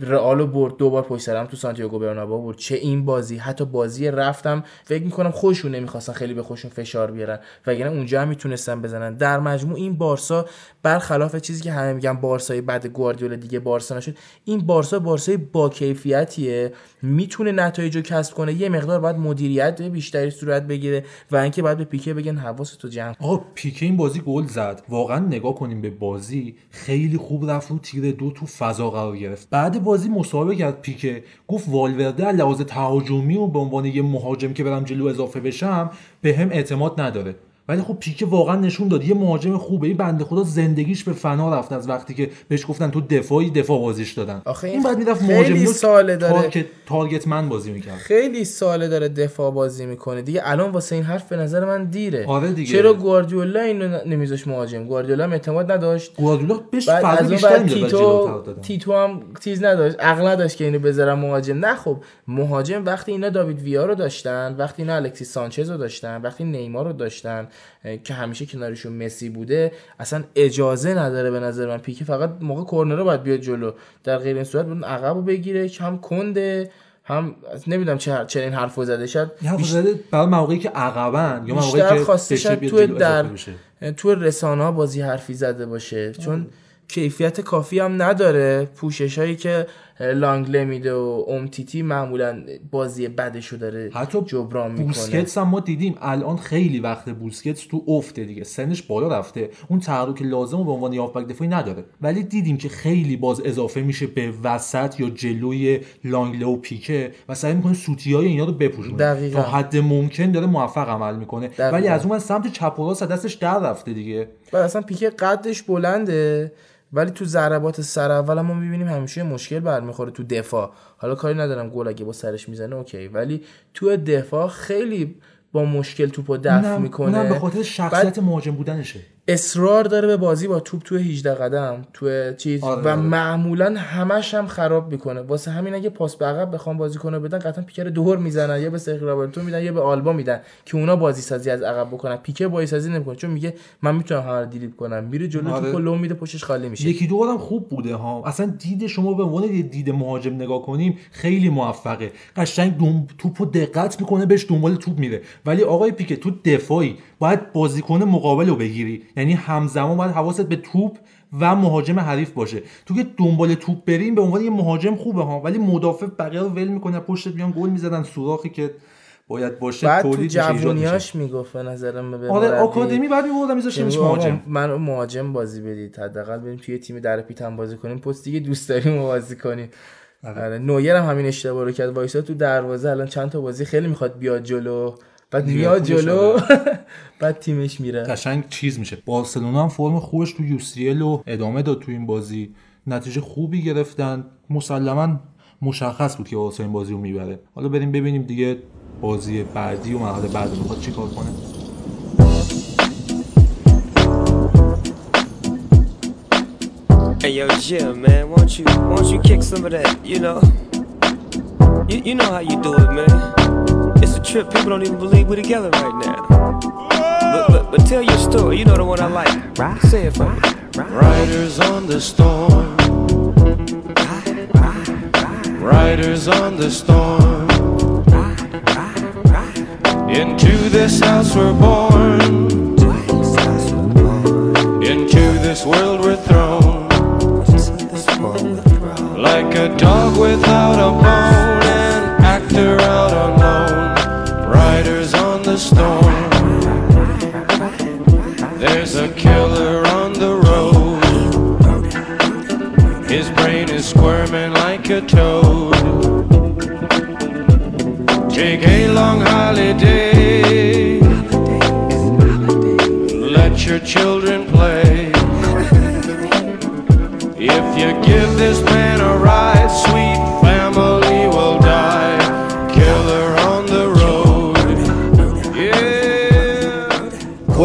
رئالو برد دو بار پشت سرم تو سانتیاگو برنابا برد. چه این بازی؟ حتی بازی رفتم فکر می‌کنم خودشون نمی‌خواستن خیلی به خودشون فشار بیارن. وگرنه اونجا هم می‌تونستن بزنن. در مجموع این بارسا برخلاف چیزی که همه میگن بارسای بعد گواردیولا دیگه بارسا نشد این بارسا بارسای با کیفیتیه. می‌تونه نتایج رو کسب کنه. یه مقدار باید مدیریت بیشتری صورت بگیره و اینکه باید به پیکه بگن حواستو جمع کن. آقا پیکه این بازی گل زد. واقعا نگاه کنیم به بازی خیلی خوب رفت رو تیر دو تو فضا قرار گرفت. بعد بازی مصاحبه کرد پیکه. گفت والورده لحاظ تهاجمی و به عنوان یه مهاجم که برم جلو اضافه بشم به هم اعتماد نداره. ولی خب پیکه واقعا نشون داد. یه مهاجم خوبه. این بنده خدا زندگیش به فنا رفت از وقتی که بهش گفتن تو دفاعی دفاع بازیش دادن. آخه این بعد می‌رفت رو ساله داره. تارگت تارگت من بازی می‌کرد. خیلی ساله داره دفاع بازی می‌کنه. دیگه الان واسه این حرف به نظر من دیره. آره دیگه. چرا گواردیولا اینو نمیذاش مهاجم؟ گواردیولا هم اعتماد نداشت. گواردیولا بهش فضا بیشتر تیتو تیتو هم تیز نداشت. عقل نداشت که اینو بذارم مهاجم. نه خب مهاجم وقتی اینا داوید ویا رو داشتن وقتی اینا الکسی سانچز رو داشتن وقتی نیمار رو داشتن که همیشه کنارشون مسی بوده اصلا اجازه نداره به نظر من. پیکی فقط موقع کورنر رو باید بیاد جلو. در غیر این صورت اون عقب رو بگیره که هم کنده هم نمی‌دونم چه چه این حرفو زده. شاید یه حرف بیش- زده برای موقعی که عقبن یا موقعی که بیاد تو در. تو رسانه ها بازی حرفی زده باشه. چون کیفیت کافی هم نداره. پوشش هایی که لانگله میده و امتیتی معمولا بازی بدشو داره حتی جبران می‌کنه. بوسکتس هم ما دیدیم. الان خیلی وقت بوسکتس تو افته دیگه. سنش بالا رفته. اون تحرک لازم رو به عنوان یافبک دفاعی نداره. ولی دیدیم که خیلی باز اضافه میشه به وسط یا جلوی لانگله و پیکه و سعی می‌کنه سوتی های اینا رو بپوشونه دقیقاً. تا حد ممکن داره موفق عمل می‌کنه. دقیقاً. ولی از اون سمت چپ و راست دستش در رفته دیگه. و اصلا پیکه قدش بلنده. ولی تو ضربات سر اول ما می‌بینیم همیشه مشکل برمیخوره تو دفاع. حالا کاری ندارم گل اگه با سرش می‌زنه اوکی. ولی تو دفاع خیلی با مشکل توپو دفع می‌کنه. اونم به خاطر شخصیت مهاجم بودنشه. اصرار داره به بازی با توپ توی 18 قدم توی چیز. آره، و آره. معمولا همش هم خراب می‌کنه. واسه همین اگه پاس به عقب بخوام بازی کنه بدن قطعا پیکر دور می‌زنن یا به سرخ رابرتو میدن یا به آلبا میدن که اونا بازی سازی از عقب بکنن. پیکر بازی سازی نمی‌کنه چون میگه من می‌تونم رو دریبل کنم. میره جلو آره. توپو لو میده پشتش خالی میشه. یکی دو بارم خوب بوده ها. اصلا دید شما به عنوان دید مهاجم نگاه کنیم خیلی موفقه. قشنگ دم... توپو دقت می‌کنه بهش دنبال توپ میره. ولی آقای پیکه تو دفاعی باید بازیکن مقابل رو بگیری. یعنی همزمان باید حواست به توپ و مهاجم حریف باشه. تو که دنبال توپ بریم به عنوان یه مهاجم خوبه ها. ولی مدافع بقیه رو ول می‌کنه پشتت میان گل می‌زدن سوراخی که باید باشه بعد تو. جوونیاش می‌گفت به نظرم به آره آکادمی بعد میبردم میذاشتمش مهاجم. من مهاجم بازی بدید. حداقل بریم توی تیم در پیتم بازی کنیم. پست دیگه دوست داریم بازی کنیم. آره نویر هم همین اشتباه رو کرد. وایسا تو دروازه الان چند تا بازی خیلی می‌خواد بیاد جلو. بعد میاد جلو. بعد تیمش میره. قشنگ چیز میشه. بارسلونا هم فرم خوبش تو یوسیل رو ادامه داد تو این بازی. نتیجه خوبی گرفتن. مسلما مشخص بود که بارسا این بازی رو می‌بره. حالا بریم ببینیم دیگه بازی بعدی و مرحله بعد می‌خواد چیکار کنه. Hey yo, Jim, man, won't you won't you kick some of that? You know, you, you know how you do it, man. It's a trip. People don't even believe we're together right now. But but, but tell your story. You know the one I like. Right? Say it for me. Riders on the storm. Riders on the storm. Into this house we're born. Into this world we're thrown. Like a dog without a bone, an actor out on storm. There's a killer on the road. His brain is squirming like a toad. Take a long holiday. Let your children play. If you give this man a ride,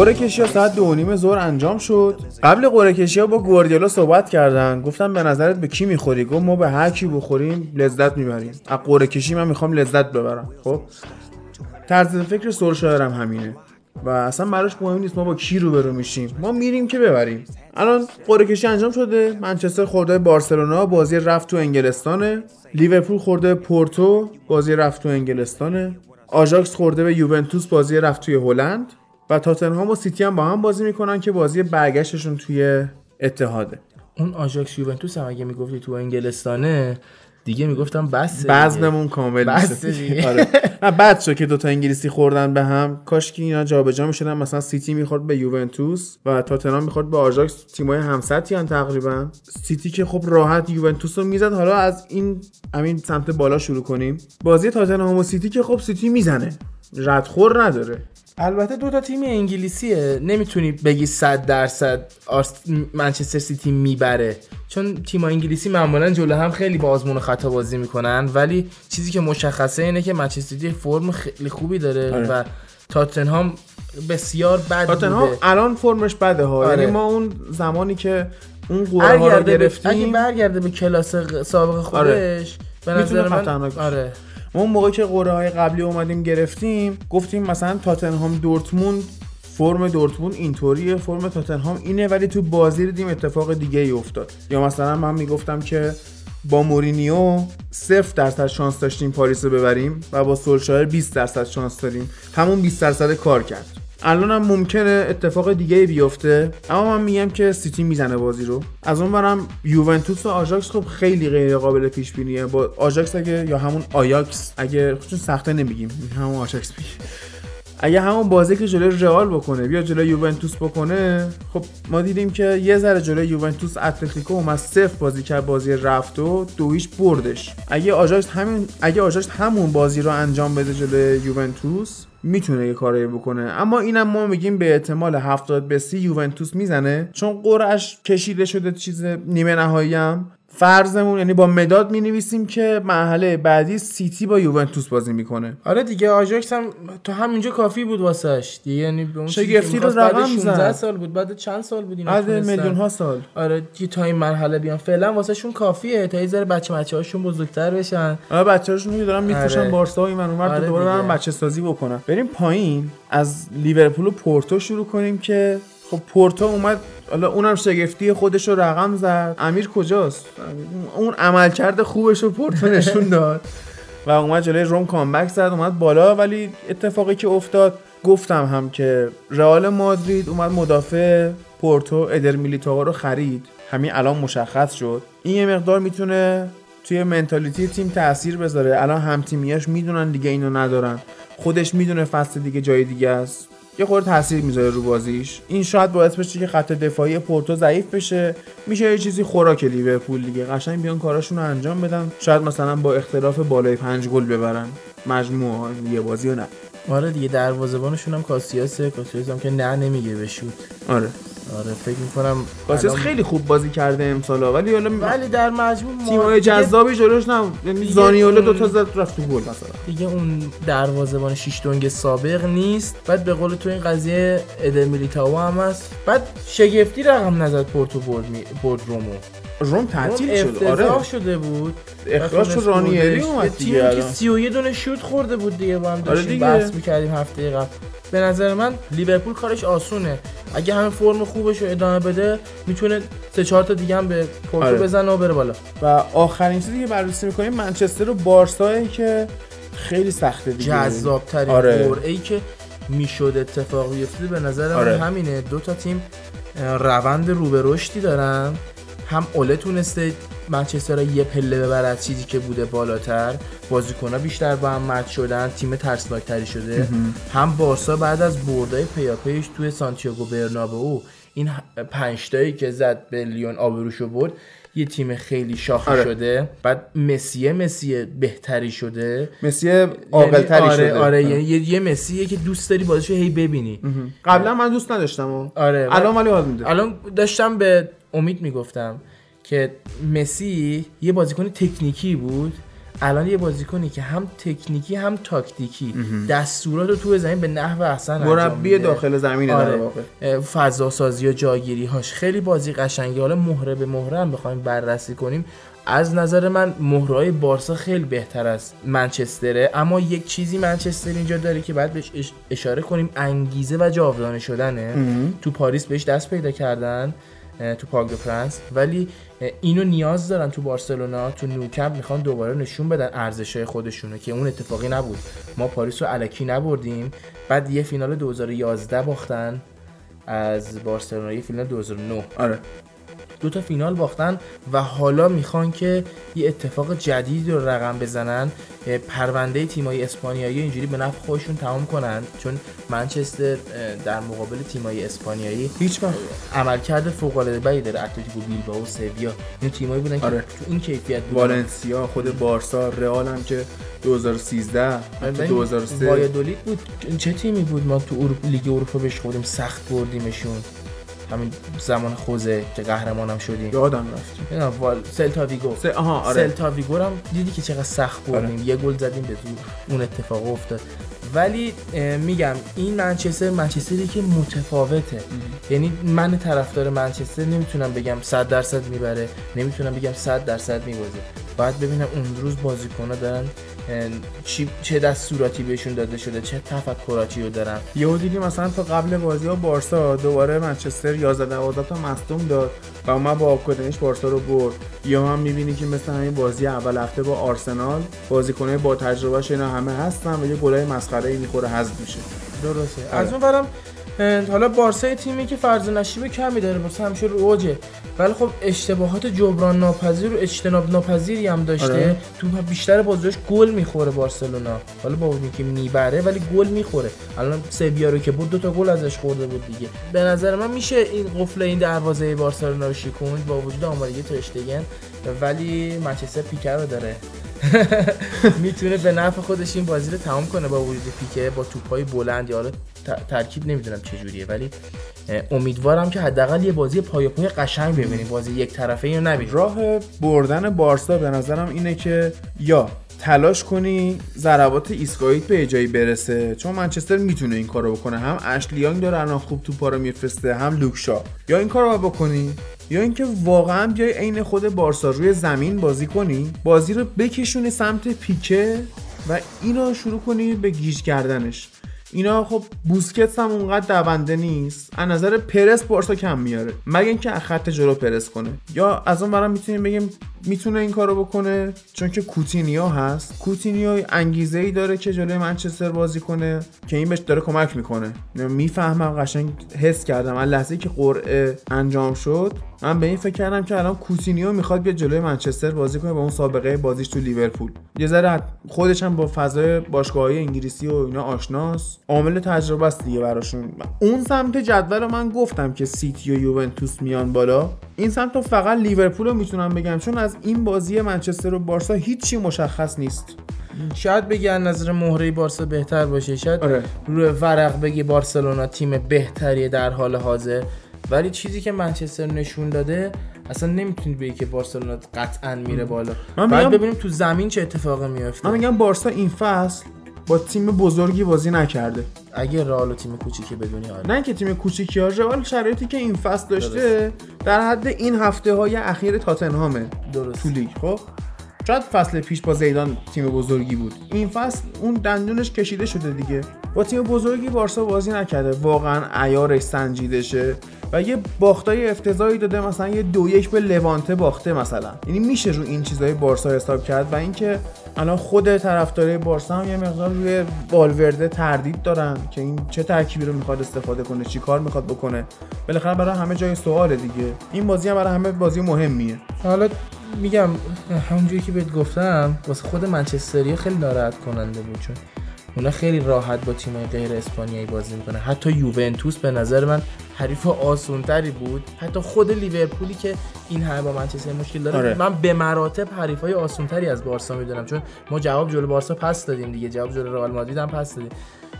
قرعه کشی ها ساعت دو نیم ظهر انجام شد. قبل قرعه کشی ها با گواردیولا صحبت کردن. گفتم به نظرت به کی می‌خوری؟ گفت ما به هر کی بخوریم لذت می‌بریم. از قرعه کشی من می‌خوام لذت ببرم. خب؟ طرز فکر سولشایر هم همینه. و اصلا براش مهم نیست ما با کی روبرو میشیم. ما میریم که ببریم. الان قرعه کشی انجام شده. منچستر خورده بارسلونا بازی رفت تو انگلستانه. لیورپول خورده پورتو بازی رفت تو انگلستانه. آژاکس خورده به یوونتوس بازی رفت توی هلند. و تاتنهام و سیتی هم با هم بازی می‌کنن که بازی برگشتشون توی اتحاده. اون آژاکس یوونتوس هم اگه می‌گفتی تو انگلستانه دیگه می‌گفتم بس دیگه. وزنمون کامل بس. آره. بعد شد که دوتا انگلیسی خوردن به هم. کاش که اینا جابجا می‌شدن. مثلا سیتی می‌خورد به یوونتوس و تاتنهام می‌خورد به آژاکس. تیمای هم‌سطحی ان تقریبا. سیتی که خب راحت یوونتوس رو می‌زد. حالا از این همین سمت بالا شروع کنیم. بازی تاتنهام و سیتی که خب سیتی می‌زنه. ردخور نداره. البته دو تا تیم انگلیسیه. نمی‌تونی بگی 100 درصد آرس... منچستر سیتی می‌بره. چون تیم انگلیسی معمولا جلو هم خیلی با آزمون و خطا بازی می‌کنن. ولی چیزی که مشخصه اینه که منچستر سیتی فرم خیلی خوبی داره آره. و تاتنهام بسیار بد تاتنهام الان فرمش بده ها. آره. یعنی ما اون زمانی که اون قوره ها رو به- اگه گرفتیم برگرده به کلاس سابق خودش به می‌تونه نظر من. آره. اون موقع که قرعه های قبلی اومدیم گرفتیم گفتیم مثلا تاتنهام دورتموند فرم دورتموند اینطوریه فرم تاتنهام اینه ولی تو بازی دیدیم اتفاق دیگه ای افتاد. یا مثلا من می‌گفتم که با مورینیو صفر درصد شانس داشتیم پاریس رو ببریم و با سولشایر 20 درصد شانس داریم. همون 20 درصد کار کرد. الان هم ممکنه اتفاق دیگه بیفته. اما من میگم که سیتی می‌زنه بازی رو. از اون برم یوونتوس و آژاکس خب خیلی غیر قابل پیش بینیه با آژاکس اگه یا همون آیاکس اگه چون سخته نمیگیم. همون آژاکس بگیم اگه همون بازی که جلوی رئال بکنه بیا جلوی یوونتوس بکنه خب ما دیدیم که یه ذره جلوی یوونتوس اتلتیکو اومد صفر بازی کرد بازی رفت و دو هیچ بردش. اگه آژاکس همین اگه آژاکس همون بازی رو انجام بده جلوی یوونتوس می‌تونه یه کاری بکنه. اما اینم ما میگیم به احتمال 70 به 30 یوونتوس می‌زنه چون قرعه‌ش کشیده شده چیز نیمه نهایی فرضمون یعنی با مداد می نویسیم که مرحله بعدی سیتی با یوونتوس بازی می‌کنه آره دیگه آژاکس هم تو همینجا کافی بود واسش دیگه یعنی به اون شگفتی رو رقم 16 زد. سال بود بعد چند سال بود بعد. میلیون ها سال آره که تا این مرحله بیان فعلا واسه شون کافیه تا یه ذره بچه بچه هاشون بزرگتر بشن آره بچه‌هاشون که دارن میفروشن آره. بارسا و این اونور آره دوباره. برن بچه سازی بکنن بریم پایین از لیورپول و پورتو شروع کنیم که خب پورتو اومد حالا اونم شگفتی خودش رو رقم زد. امیر کجاست؟ اون عملکرد خوبش رو پورتو نشون داد. و اومد جلوی روم کامبک زد اومد بالا. ولی اتفاقی که افتاد گفتم هم که رئال مادرید اومد مدافع پورتو ادر میلیتائو رو خرید. همین الان مشخص شد. این یه مقدار می‌تونه توی منتالیتی تیم تاثیر بذاره. الان هم تیمیاش می‌دونن دیگه اینو ندارن. خودش می‌دونه فصل دیگه جای دیگه است. یه خورده تاثیر می‌ذاره رو بازیش. این شاید باعث بشه که خط دفاعی پورتو ضعیف بشه. میشه یه چیزی خوراک لیورپول دیگه. قشنگ بیان کاراشون رو انجام بدن. شاید مثلا با اختلاف بالای پنج گل ببرن. مجموعه یه بازی و نه. آره دیگه دروازه‌بانشون هم کاسیاسه. کاسیاس هم که نه نمیگه به شوت. آره. آره فکر می‌کنم کاسیاس خیلی خوب بازی کرده امسال ولی حالا ولی در مجموع ما دیگه- جذابی جلوش نه یعنی اون- دو تا زد رفت تو گل مثلا. دیگه اون دروازه‌بان شیش دنگ سابق نیست. بعد به قول تو این قضیه ادر میلیتائو هم هست. بعد شگفتی رقم نزد پورتو برد, می... برد رومو. روم تعطیل شد آره. شده بود. اخراج تو رانیری. اومد دیگه تیمی که الان. 31 دونه شوت خورده بود دیگه با هم داشتیم دیگه. بحث می‌کردیم هفته قبل. به نظر من لیورپول کارش آسونه اگه همه فرم خوبش رو ادامه بده می‌تونه سه چهار تا دیگه هم به پورتو آره. بزنه و بره بالا و آخرین چیزی که بررسی می‌کنیم منچستر و بارسایی که خیلی سخته دیگه جذاب ترین آره. قرعه‌ای که می‌شد اتفاق بیفته به نظر آره. من همینه دو تا تیم روند رو به رشدی دارن هم اوله تونسته منچستر یه پله ببره از چیزی که بوده بالاتر. بازیکن‌ها بیشتر با هم مچ شدن تیم ترسناکتری شده. هم بارسا بعد از بردای پیاپیش توی سانتیاگو برنابئو. این ه- پنج تایی که زد به لیون آبروشو برد یه تیم خیلی شاخه آره. شده. بعد مسیه مسیه بهتری شده. مسی عاقل‌تری یعنی آره شده. آره یعنی یه, یه مسیه که دوست داری بازیشو هی ببینی. قبلا من دوست نداشتم آره الان ولی حال میده. الان داشتم به امید می‌گفتم. که مسی یه بازیکن تکنیکی بود الان یه بازیکنی که هم تکنیکی هم تاکتیکی. دستورات رو تو زمین به نحو احسن انجام مربی. داخل زمینه در آره. فضا سازی و جاگیری هاش خیلی بازی قشنگی حالا مهره به مهره هم بخوایم بررسی کنیم. از نظر من مهرهای بارسا خیلی بهتر از منچستره. اما یک چیزی منچستر اینجا داره که باید بهش اش- اشاره کنیم انگیزه و جاودانه شدنه. تو پاریس بهش دست پیدا کردن تو پارک دو فرانس. ولی اینو نیاز دارن تو بارسلونا تو نوکمپ می‌خوان دوباره نشون بدن ارزشای خودشونو که اون اتفاقی نبود. ما پاریس رو علکی نبردیم. بعد یه فینال 2011 باختن از بارسلونا یه فینال 2009 آره. دو تا فینال باختن و حالا می‌خوان که یه اتفاق جدید رو رقم بزنن. پرونده تیمای اسپانیایی اینجوری به نفع خودشون تمام کنن. چون منچستر در مقابل تیمای اسپانیایی هیچ وقت. عملکرد فوق العاده بدی داره. اتلتیکو بیلبائو سویا این تیمایی بودن که آره. تو این کیفیت بودن. والنسیا خود بارسا رئال هم که 2013 حتی ببین، 2003 وایادولید بود. چه تیمی بود ما تو اروپا لیگ اروپا بهش خودیم سخت بردیمشون. همین زمان خوزه که قهرمانم شدیم. یادم رفت اینا وال سلتا ویگو سه آها آره. سلتا ویگو هم دیدی که چقدر سخت بردیم یه گل زدیم به زور. اون اتفاق افتاد. ولی میگم این منچستر منچستری که متفاوته. یعنی من طرفدار منچستر نمی‌تونم بگم 100 درصد می‌بره نمی‌تونم بگم 100 درصد میبازه. باید ببینم اون روز بازیکن‌ها دارن چی چه دستوراتی بهشون داده شده چه تفکراتی رو دارن. یهو دیدی مثلا تا قبل بازی ها بارسا دوباره منچستر 11 12 تا مصدوم داد و اومد با آبکدنش بارسا رو برد. یا هم می‌بینی که مثل همین بازی اول هفته با آرسنال بازیکنای با تجربهش اینا همه هستن و یه گلای مسخره می‌خوره حذف میشه. درسته. از اون برم حالا بارسا یه تیمی که فرض نشیب کمی داره مثلا همیشه رو اوجه ولی خب اشتباهات جبران ناپذیر و اجتناب ناپذیری هم داشته. آره. تو بیشتر بازیش گل می‌خوره بارسلونا. حالا با اونی که می‌بره ولی گل می‌خوره. الان سویا رو که بود دو تا گل ازش خورده بود دیگه. به نظر من میشه این قفل این دروازه بارسلونا رو شکوند با وجود آمادگی ترشتگن. ولی منچستر پیکر رو داره. می‌تونه به نفع خودش این بازی رو تمام کنه با وجود پیکه با توپای بلند. یا ترکیب نمی‌دونم چجوریه ولی امیدوارم که حداقل یه بازی پای پای قشنگ ببینیم. بازی یک طرفه رو نبینیم. راه بردن بارسا به نظرم اینه که یا تلاش کنی ضربات ایستگاهیت به جایی برسه. چون منچستر می‌تونه این کارو بکنه. هم اشلیانگ داره الان خوب توپا رو میفرسته هم لوکشا یا این کارو بکنی؟ یا اینکه واقعا بیای عین خود بارسا روی زمین بازی کنی بازی رو بکشونی سمت پیکه و اینو شروع کنی به گیج کردنش. اینا خب بوسکتس هم اونقدر دونده نیست. از نظر پرس بارسا کم میاره. مگه اینکه از خط جلو پرس کنه. یا از اون برم می‌تونیم بگیم می‌تونه این کارو بکنه چون که کوتینیو هست. کوتینیو انگیزه ای داره که جلوی منچستر بازی کنه که این بهش داره کمک می‌کنه. می‌فهمم قشنگ حس کردم. از لحظه که قرعه انجام شد من به این فکر کردم که الان کوتینیو می‌خواد بیاد جلوی منچستر بازی کنه با اون سابقه بازیش تو لیورپول. یه ذره خودش هم با فضای باشگاه‌های انگلیسی و اینا آشناست عامل تجربه است دیگه براشون. اون سمت جدول من گفتم که سیتی و یوونتوس میان بالا. این سمت رو فقط لیورپول رو می‌تونم بگم چون از این بازی منچستر و بارسا هیچی مشخص نیست. شاید بگی از نظر مهره بارسا بهتر باشه شاید آره. روی ورق بگی بارسلونا تیم بهتریه در حال حاضر. ولی چیزی که منچستر نشون داده اصلا نمی‌تونی بگی که بارسلونا قطعا میره بالا. من بعد ببینیم تو زمین چه اتفاقی میفته من میگم بارسا این فصل با تیم بزرگی بازی نکرده. اگه رئال و تیم کوچیکی بدونی آره. نه که تیم کوچیکی ها رئال شرایطی که این فصل داشته در حد این هفته های اخیر تاتنهامه درست تو لیگ خب؟ شاید فصل پیش با زیدان تیم بزرگی بود. این فصل اون دندونش کشیده شده دیگه. با تیم بزرگی بارسا بازی نکرده. واقعا عیارش سنجیده شه و یه باختای افتضاحی داده مثلا یه دو یک به لوانته باخته مثلا. یعنی میشه رو این چیزای بارسا حساب کرد و اینکه الان خود طرفدارای بارسا هم یه مقدار روی والورده تردید دارن که این چه ترکیبی رو می‌خواد استفاده کنه چی کار می‌خواد بکنه. بالاخره برای همه جای سواله دیگه. این بازی هم برای همه بازی مهمیه. حالا میگم همونجوری که بهت گفتم واسه خود منچستری خیلی ناراحت کننده بود چون اونا خیلی راحت با تیمای غیر اسپانیایی بازی می‌کنه حتی یوونتوس به نظر من حریف آسونتری بود. حتی خود لیورپولی که این همه با منچستر مشکل داره. آره. من به مراتب حریفای آسونتری از بارسا می‌دونم. چون ما جواب جلو بارسا پس دادیم دیگه. جواب جلو رئال مادرید هم پس دادیم.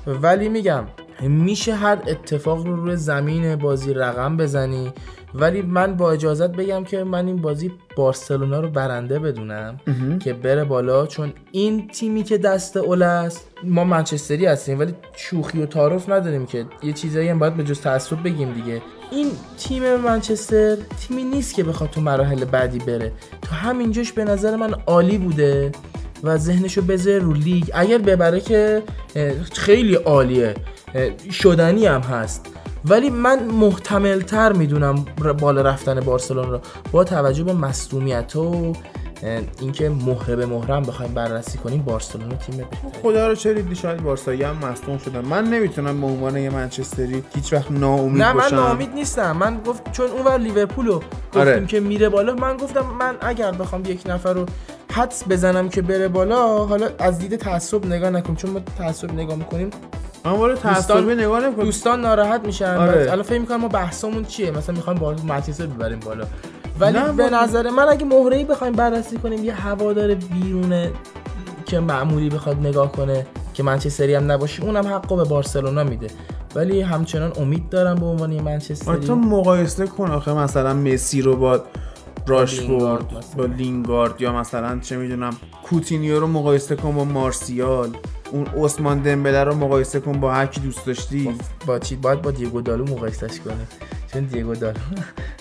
ولی میگم میشه هر اتفاق رو روی زمین بازی رقم بزنی. ولی من با اجازت بگم که من این بازی بارسلونا رو برنده بدونم که بره بالا چون این تیمی که دست اول است ما منچستری هستیم ولی شوخی و تعارف نداریم که یه چیزایی هم باید به جز تعصب بگیم دیگه. این تیم منچستر تیمی نیست که بخواد تو مراحل بعدی بره. تو همینجاش به نظر من عالی بوده و ذهنشو بذاره رو لیگ. اگر ببره که خیلی عالیه. شدنی هم هست. ولی من محتمل تر می‌دونم بالا رفتن بارسلون رو. با توجه به مصدومیت و اینکه مهره به مهره هم بخوایم بررسی کنیم بارسلونا تیم بهتری خدا رو چه دیدی شاید بارسایی هم مصدوم شدن. من نمی‌تونم به عنوان یه منچستری هیچ وقت ناامید نه من باشم. ناامید نیستم. من گفت چون اونور لیورپول رو گفتیم آره. که میره بالا من گفتم من اگر بخوام یک نفر رو حدس بزنم که بره بالا حالا از دید تعصب نگاه نکنیم چون ما تعصب نگاه می‌کنیم وارد تعصبی نگاه نمی‌کنم. دوستان ناراحت میشن. آره. الان فکر می‌کنم ما بحثمون چیه؟ مثلا می‌خوایم با منچستر ببریم بالا. ولی به ما- نظر من اگه مهره ای بخوایم بررسی کنیم یه هوادار بیرون که معمولی بخواد نگاه کنه که منچستری هم نباشه اونم حقو به بارسلونا میده. ولی همچنان امید دارم به عنوان منچستری. آره، تو مقایسه کن آخه مثلا مسی رو با راشفورد. با لینگارد یا مثلا چه می‌دونم کوتینیو رو مقایسه کن با مارسیال. اون عثمان دمبله رو مقایسه کن با هر کی دوست داشتی. با چی؟ باید با دیگو دالو مقایسش کنه. چون دیگو دالو.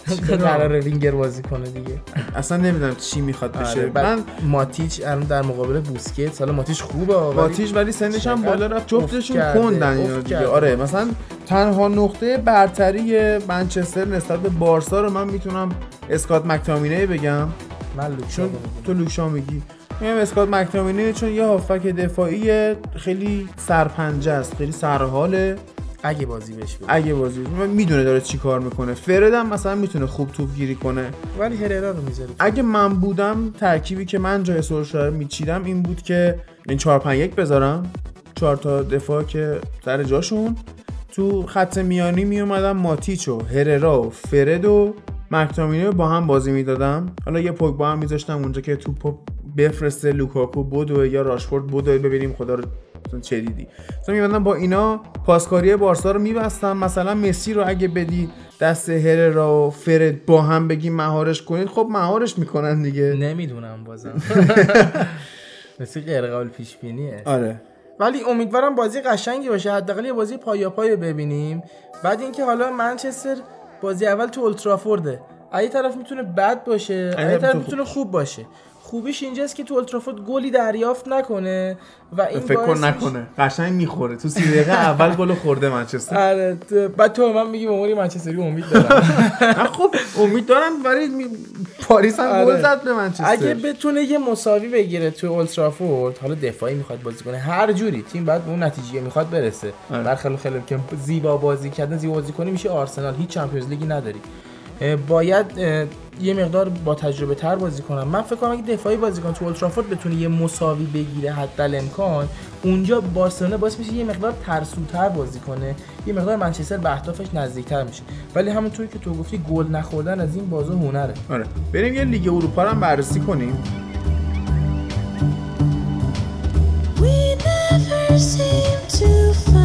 قراره وینگر بازی کنه دیگه. اصلا نمی‌دونم چی می‌خواد بشه. آره من ماتیچ الان در مقابل بوسکت حالا ماتیچ خوبه ولی باتیش ولی سنش هم بالا رفت. جفتشون کندن اینا دیگه. آره مثلا تنها نقطه برتری منچستر نسبت به بارسا رو من می‌تونم اسکات مکتامینه بگم. من لوکشا چون. تو لوکشا میگی. میگم اسکات مکتامینه چون یه هافک دفاعی خیلی سرپنجه است خیلی سرحاله. اگه بازی بهش بده. اگه بازی من می‌دونه داره چی کار می‌کنه. فرد هم مثلا می‌تونه خوب توپ گیری کنه. ولی هررا رو می‌ذاره اگه من بودم ترکیبی که من جای سولشایر میچیدم این بود که این 4 5 1 بذارم. چهار تا دفاع که سر جاشون. تو خط میانی می اومدم ماتیچ و هررا و فرد و مکتامینه با هم بازی می‌دادم. حالا یه پوگ با هم میذاشتم اونجا که توپو بفرسته لوکاکو بدو یا راشفورد بدو ببینیم خدا رو چه دیدی. مثلا با اینا پاسکاری بارسا رو میبستم. مثلا مسی رو اگه بدی دست هررا و فرد با هم بگی مهارش کنید خب مهارش می‌کنن دیگه. نمی‌دونم بازم. مثل غیر قابل پیش بینیه آره. ولی امیدوارم بازی قشنگی باشه. حداقل یه بازی پایا پای ببینیم. بعد اینکه حالا منچستر بازی اول تو اولترافورده اگه طرف می‌تونه بد باشه اگه اگه طرف می‌تونه خوب باشه. خوبیش اینجاست که تو اولترافورد گلی دریافت نکنه و این فکر کن نکنه. قشنگ می‌خوره. تو سی دقیقه اول گل خورده منچستر. آره بعد تو من میگی به عنوان منچستری امید دارم. خب امید دارم ولی پاریس هم آره. گل زد به منچستر. اگه بتونه یه مساوی بگیره تو اولترافورد حالا دفاعی می‌خواد بازی کنه هر جوری تیم بعد به اون نتیجه می‌خواد برسه. آره. برخلاف خیلی که زیبا بازی کردن زیبا بازی کنی میشه آرسنال هیچ چمپیونز لیگی نداری. باید یه مقدار با تجربه تر بازی کنم. من فکر کنم اگه دفاعی بازی کنه تو اولترافورد بتونه یه مساوی بگیره حتی امکان. اونجا بارسلونا باعث میشه یه مقدار ترسوتر بازی کنه. یه مقدار منچستر به اهدافش نزدیکتر میشه. ولی همونطوری که تو گفتی گل نخوردن از این بازو هنره. آره. بریم یه لیگ اروپا رو هم بررسی کنیم. We never seem to find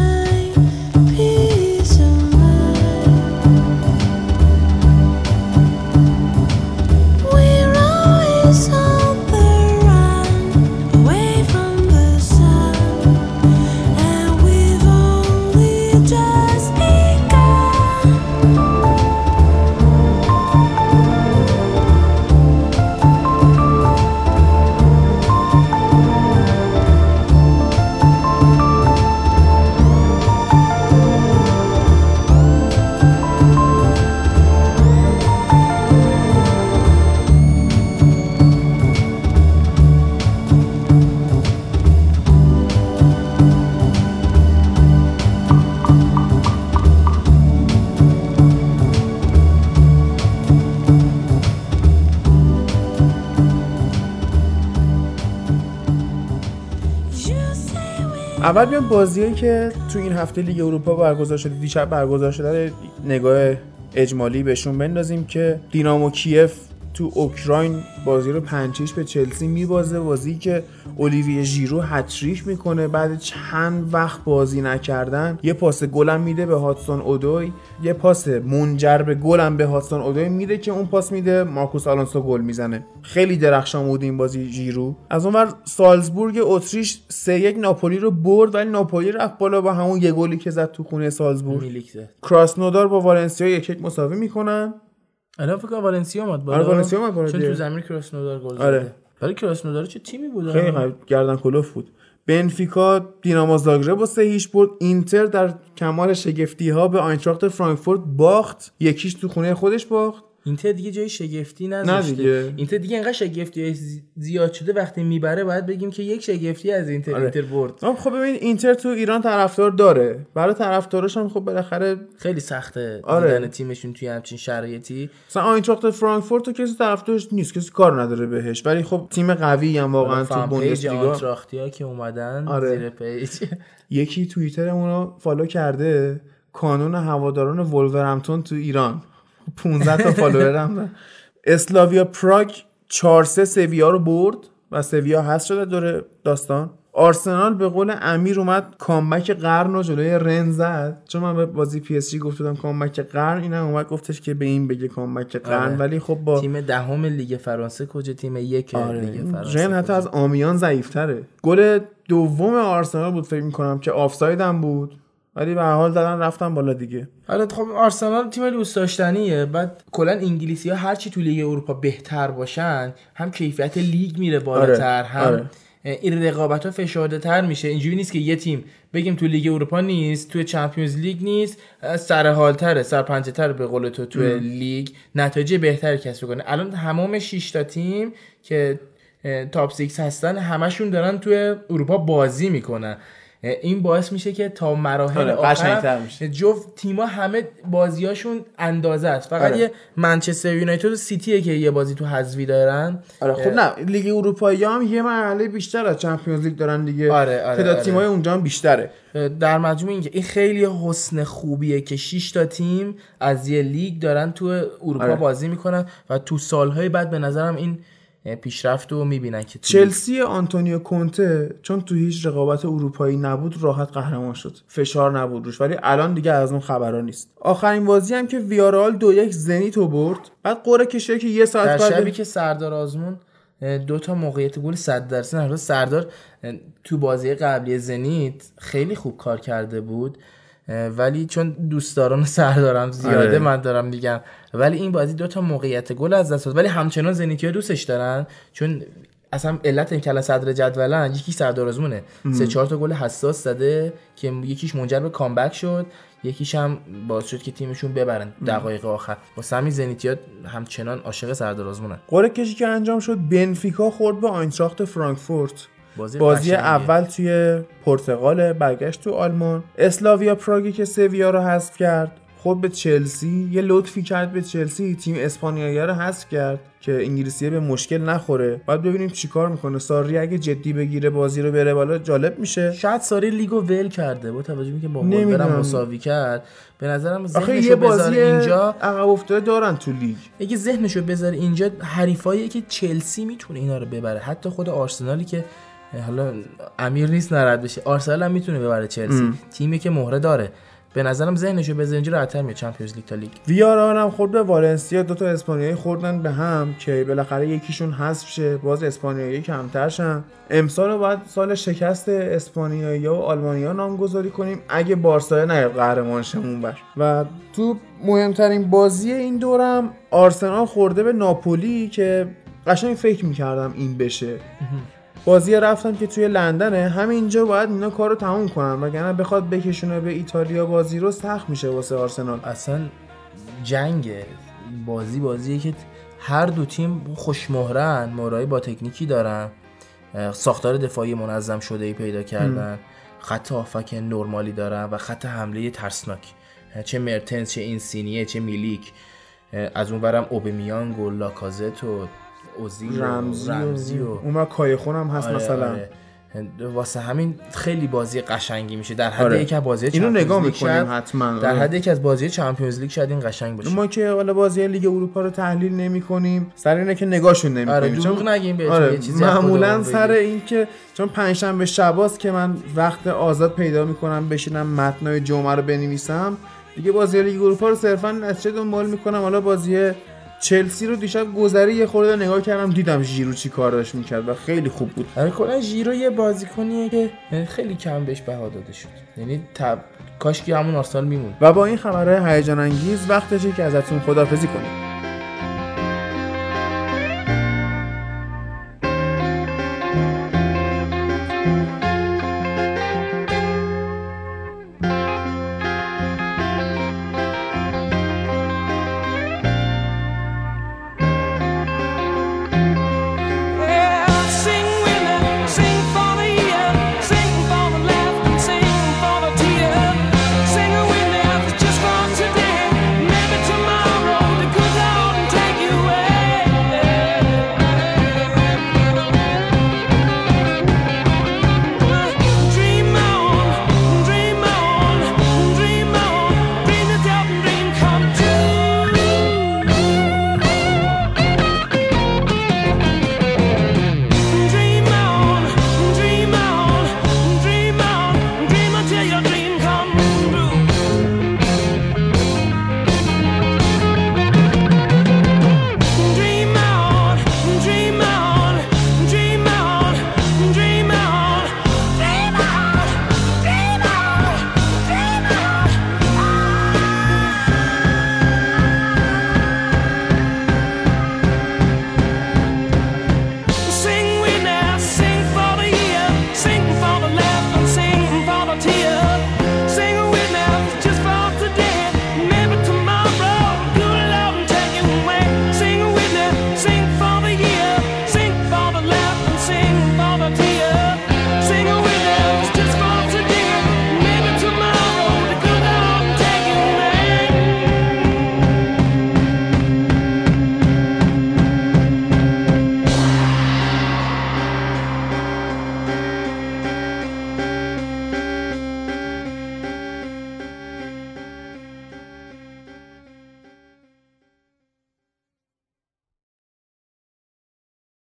اول بیام بازیایی که تو این هفته لیگ اروپا برگزار شده دیشب برگزار شده نگاه اجمالی بهشون بندازیم که دینامو کیف تو اوکراین بازی رو پنج هیچ به چلسی میبازه. بازی که اولیویه ژیرو هتریک می‌کنه. بعد چند وقت بازی نکردن یه پاس گلم میده به هاتسون اودوی یه پاس منجر به گلم به هاتسون اودوی میده که اون پاس میده مارکوس آلونسو گل می‌زنه. خیلی درخشان بود این بازی ژیرو از اونور سالزبورگ اتریش سه یک ناپولی رو برد ولی ناپولی رفت بالا با همون یه گلی که زد تو خونه سالزبورگ. کراسنودار با والنسیا یک یک مساوی می‌کنن. الان فکر کنم والنسیا اومد بالا. آره، والنسیا اومد بالا چون. تو زمین کراسنودار گل آره. زده. ولی کراسنودار چه تیمی بود؟ خیلی قوی- گردن کلفت بود. بنفیکا دینامو زاگرب با سه هیچ برد. اینتر در کمال شگفتی ها به آینتراخت فرانکفورت باخت. یکیش تو خونه خودش باخت. اینتر دیگه جای شگفتی نذاشته دیگه. اینتر دیگه انقدر شگفتی زی- زیاد شده وقتی می‌بره باید بگیم که یک شگفتی از اینتر آره. اینتر برد خب ببین اینتر تو ایران طرفدار داره برای طرفداراش هم خب بالاخره خیلی سخته آره. دیدن تیمشون توی همچین شرایطی مثلا آینتراخت فرانکفورت تو کسی طرفدارش نیست کسی کار نداره بهش ولی خب تیم قوی هم واقعا تو fan page بوندسلیگا آنتراختیا که اومدن آره. زیر page یکی توییترمون رو follow کرده کانون هواداران ولورهمپتون تو ایران 15 تا follower هم. اسلاویا پراگ 4 3 سویا رو برد و سویا هست شده دور داستان. آرسنال به قول امیر اومد comeback قرن رو جلوی رن زد. چون من به بازی پی اس جی گفت بودم comeback قرن اینم اومد گفتش که به این بگه comeback قرن. آره. ولی خب با تیم دهم لیگ فرانسه کجا؟ تیم یک آره. لیگ فرانسه رن حتی؟ از آمیان ضعیفتره. گل دوم آرسنال بود فکر می‌کنم که offside هم بود. ولی به حال دادن رفتن بالا دیگه. حالا خب آرسنال تیم دوست داشتنیه. بعد کلا انگلیسی ها هر چی تو لیگ اروپا بهتر باشن هم کیفیت لیگ میره بالاتر آره، هم آره. این رقابت ها فشرده تر میشه. اینجوری نیست که یه تیم بگیم تو لیگ اروپا نیست تو Champions League نیست سر حال تره سر پنجه تر به قول تو تو لیگ. نتایج بهتری کسب کنه. الان تمام 6 تا تیم که top 6 هستن همشون دارن تو اروپا بازی می‌کنن. این باعث میشه که تا مراحل آره، آخر. جفت تیما همه بازیاشون اندازه است فقط آره. یه منچستر یونایتد و سیتیه که یه بازی تو حذفی دارن آره خب نه لیگ اروپایی هم یه مرحله بیشتر از Champions League دارن دیگه آره، آره، تعداد آره. تیمای اونجا هم بیشتره در مجموع این که این خیلی حسن خوبیه که 6 تا تیم از یه لیگ دارن تو اروپا آره. بازی می‌کنن و تو سالهای بعد به نظرم این پیشرفت رو می‌بینن که چلسی آنتونیو کونته چون تو هیچ رقابت اروپایی نبود راحت قهرمان شد. فشار نبود روش ولی الان دیگه از اون خبرا نیست. آخرین بازی هم که ویارال دو یک زنیت رو برد. بعد قرعه کشید که یه ساعت شبی بعد که سردار آزمون دو تا موقعیت گل 100 درصد. سردار تو بازی قبلی زنیت خیلی خوب کار کرده بود. ولی چون دوستداران سردارم زیاده آره. من دارم میگم. ولی این بازی دو تا موقعیت گل از دست داد. ولی همچنان زنیتی ها دوستش دارن. چون اصلا علت این که الان صدر جدولن یکی سردار آزمونه. سه چهار تا گل حساس زده که یکیش منجر به کامبک شد. یکیش هم باعث شد که تیمشون ببرن دقایق آخر. واسه همین زنیتیا همچنان عاشق سردار آزمونن قرعه کشی که انجام شد بنفیکا خورد به آینتراخت فرانکفورت. بازی, بازی. اول توی پرتغال برگشت تو آلمان. اسلاویا پراگی که سویا رو حذف کرد خود به چلسی یه لطفی کرد به چلسی تیم اسپانیایی رو حذف کرد که انگلیسی به مشکل نخوره. باید ببینیم چیکار می‌کنه. ساری اگه جدی بگیره بازی رو بره بالا جالب میشه. شاید ساری لیگو ول کرده. با توجه که با. ولورم مساوی کرد به نظرم آخه ذهنشو یه بازی اینجا. عقب افتاده دارن تو لیگ. اگه ذهنشو بذاره اینجا حریفایی که چلسی می‌تونه اینا رو ببره. حتی خود آرسنالی که حالا امیر نیست نرد بشه. آرسنال هم می‌تونه ببره چلسی. تیمی که مهره داره. به نظرم ذهنشو بذاره اینجا راحت‌تر میاد چمپیونز لیگ تا لیگ. ویارال هم خورد به والنسیا. دو تا اسپانیایی خوردن به هم که بالاخره یکیشون حذف شه. باز اسپانیایی کمتر شن. امسال باید سال شکست اسپانیایی و آلمانیا نامگذاری کنیم. اگه بارسا نیاد قهرمان شمون بر و تو مهمترین بازی این دورم آرسنال خورده به ناپولی که قشنگ فکر می‌کردم این بشه. بازی رفتم که توی لندنه همینجا باید اینا کارو تموم کنن وگرنه بخواد بکشونه به ایتالیا بازی رو سخت میشه واسه آرسنال. اصلا جنگ بازی بازیه که هر دو تیم خوشمهرن مهرهای با تکنیکی دارن ساختار دفاعی منظم شده ای پیدا کردن خط آفک نرمالی دارن و خط حمله ترسناک. چه مرتنس چه اینسینیه چه میلیک. از اون برم اوبمیانگ و لاکازت و اوزیل و رمزی, رمزی و, و اون کایخون هم هست آره، مثلا آره. واسه همین خیلی بازی قشنگی میشه در حد آره. یکی از بازی اینو نگاه می‌کنیم حتما در آره. حد یکی از بازی چمپیونز لیگ شاید این قشنگ باشه ما که حالا بازی لیگ اروپا رو تحلیل نمی کنیم سر اینه که نگاهشون نمی آره کنیم دروغ نگیم بهتون آره یه چیزی از معمولا سر. این که چون پنجشنبه شباست که من وقت آزاد پیدا می‌کنم بشینم متنای جمعه رو بنویسم دیگه بازی لیگ اروپا رو صرفا نتیجه دنبال می‌کنم حالا بازی چلسی رو دیشب گذری یه خورده نگاه کردم دیدم ژیرو چی کار داشت می‌کرد و خیلی خوب بود. آره کلا ژیرو یه بازیکنیه که خیلی کم بهش بها داده شد. یعنی تب... کاش که همون آرسنال میمون. و با این خبرهای هیجان انگیز وقتشه که ازتون خدافزی کنیم.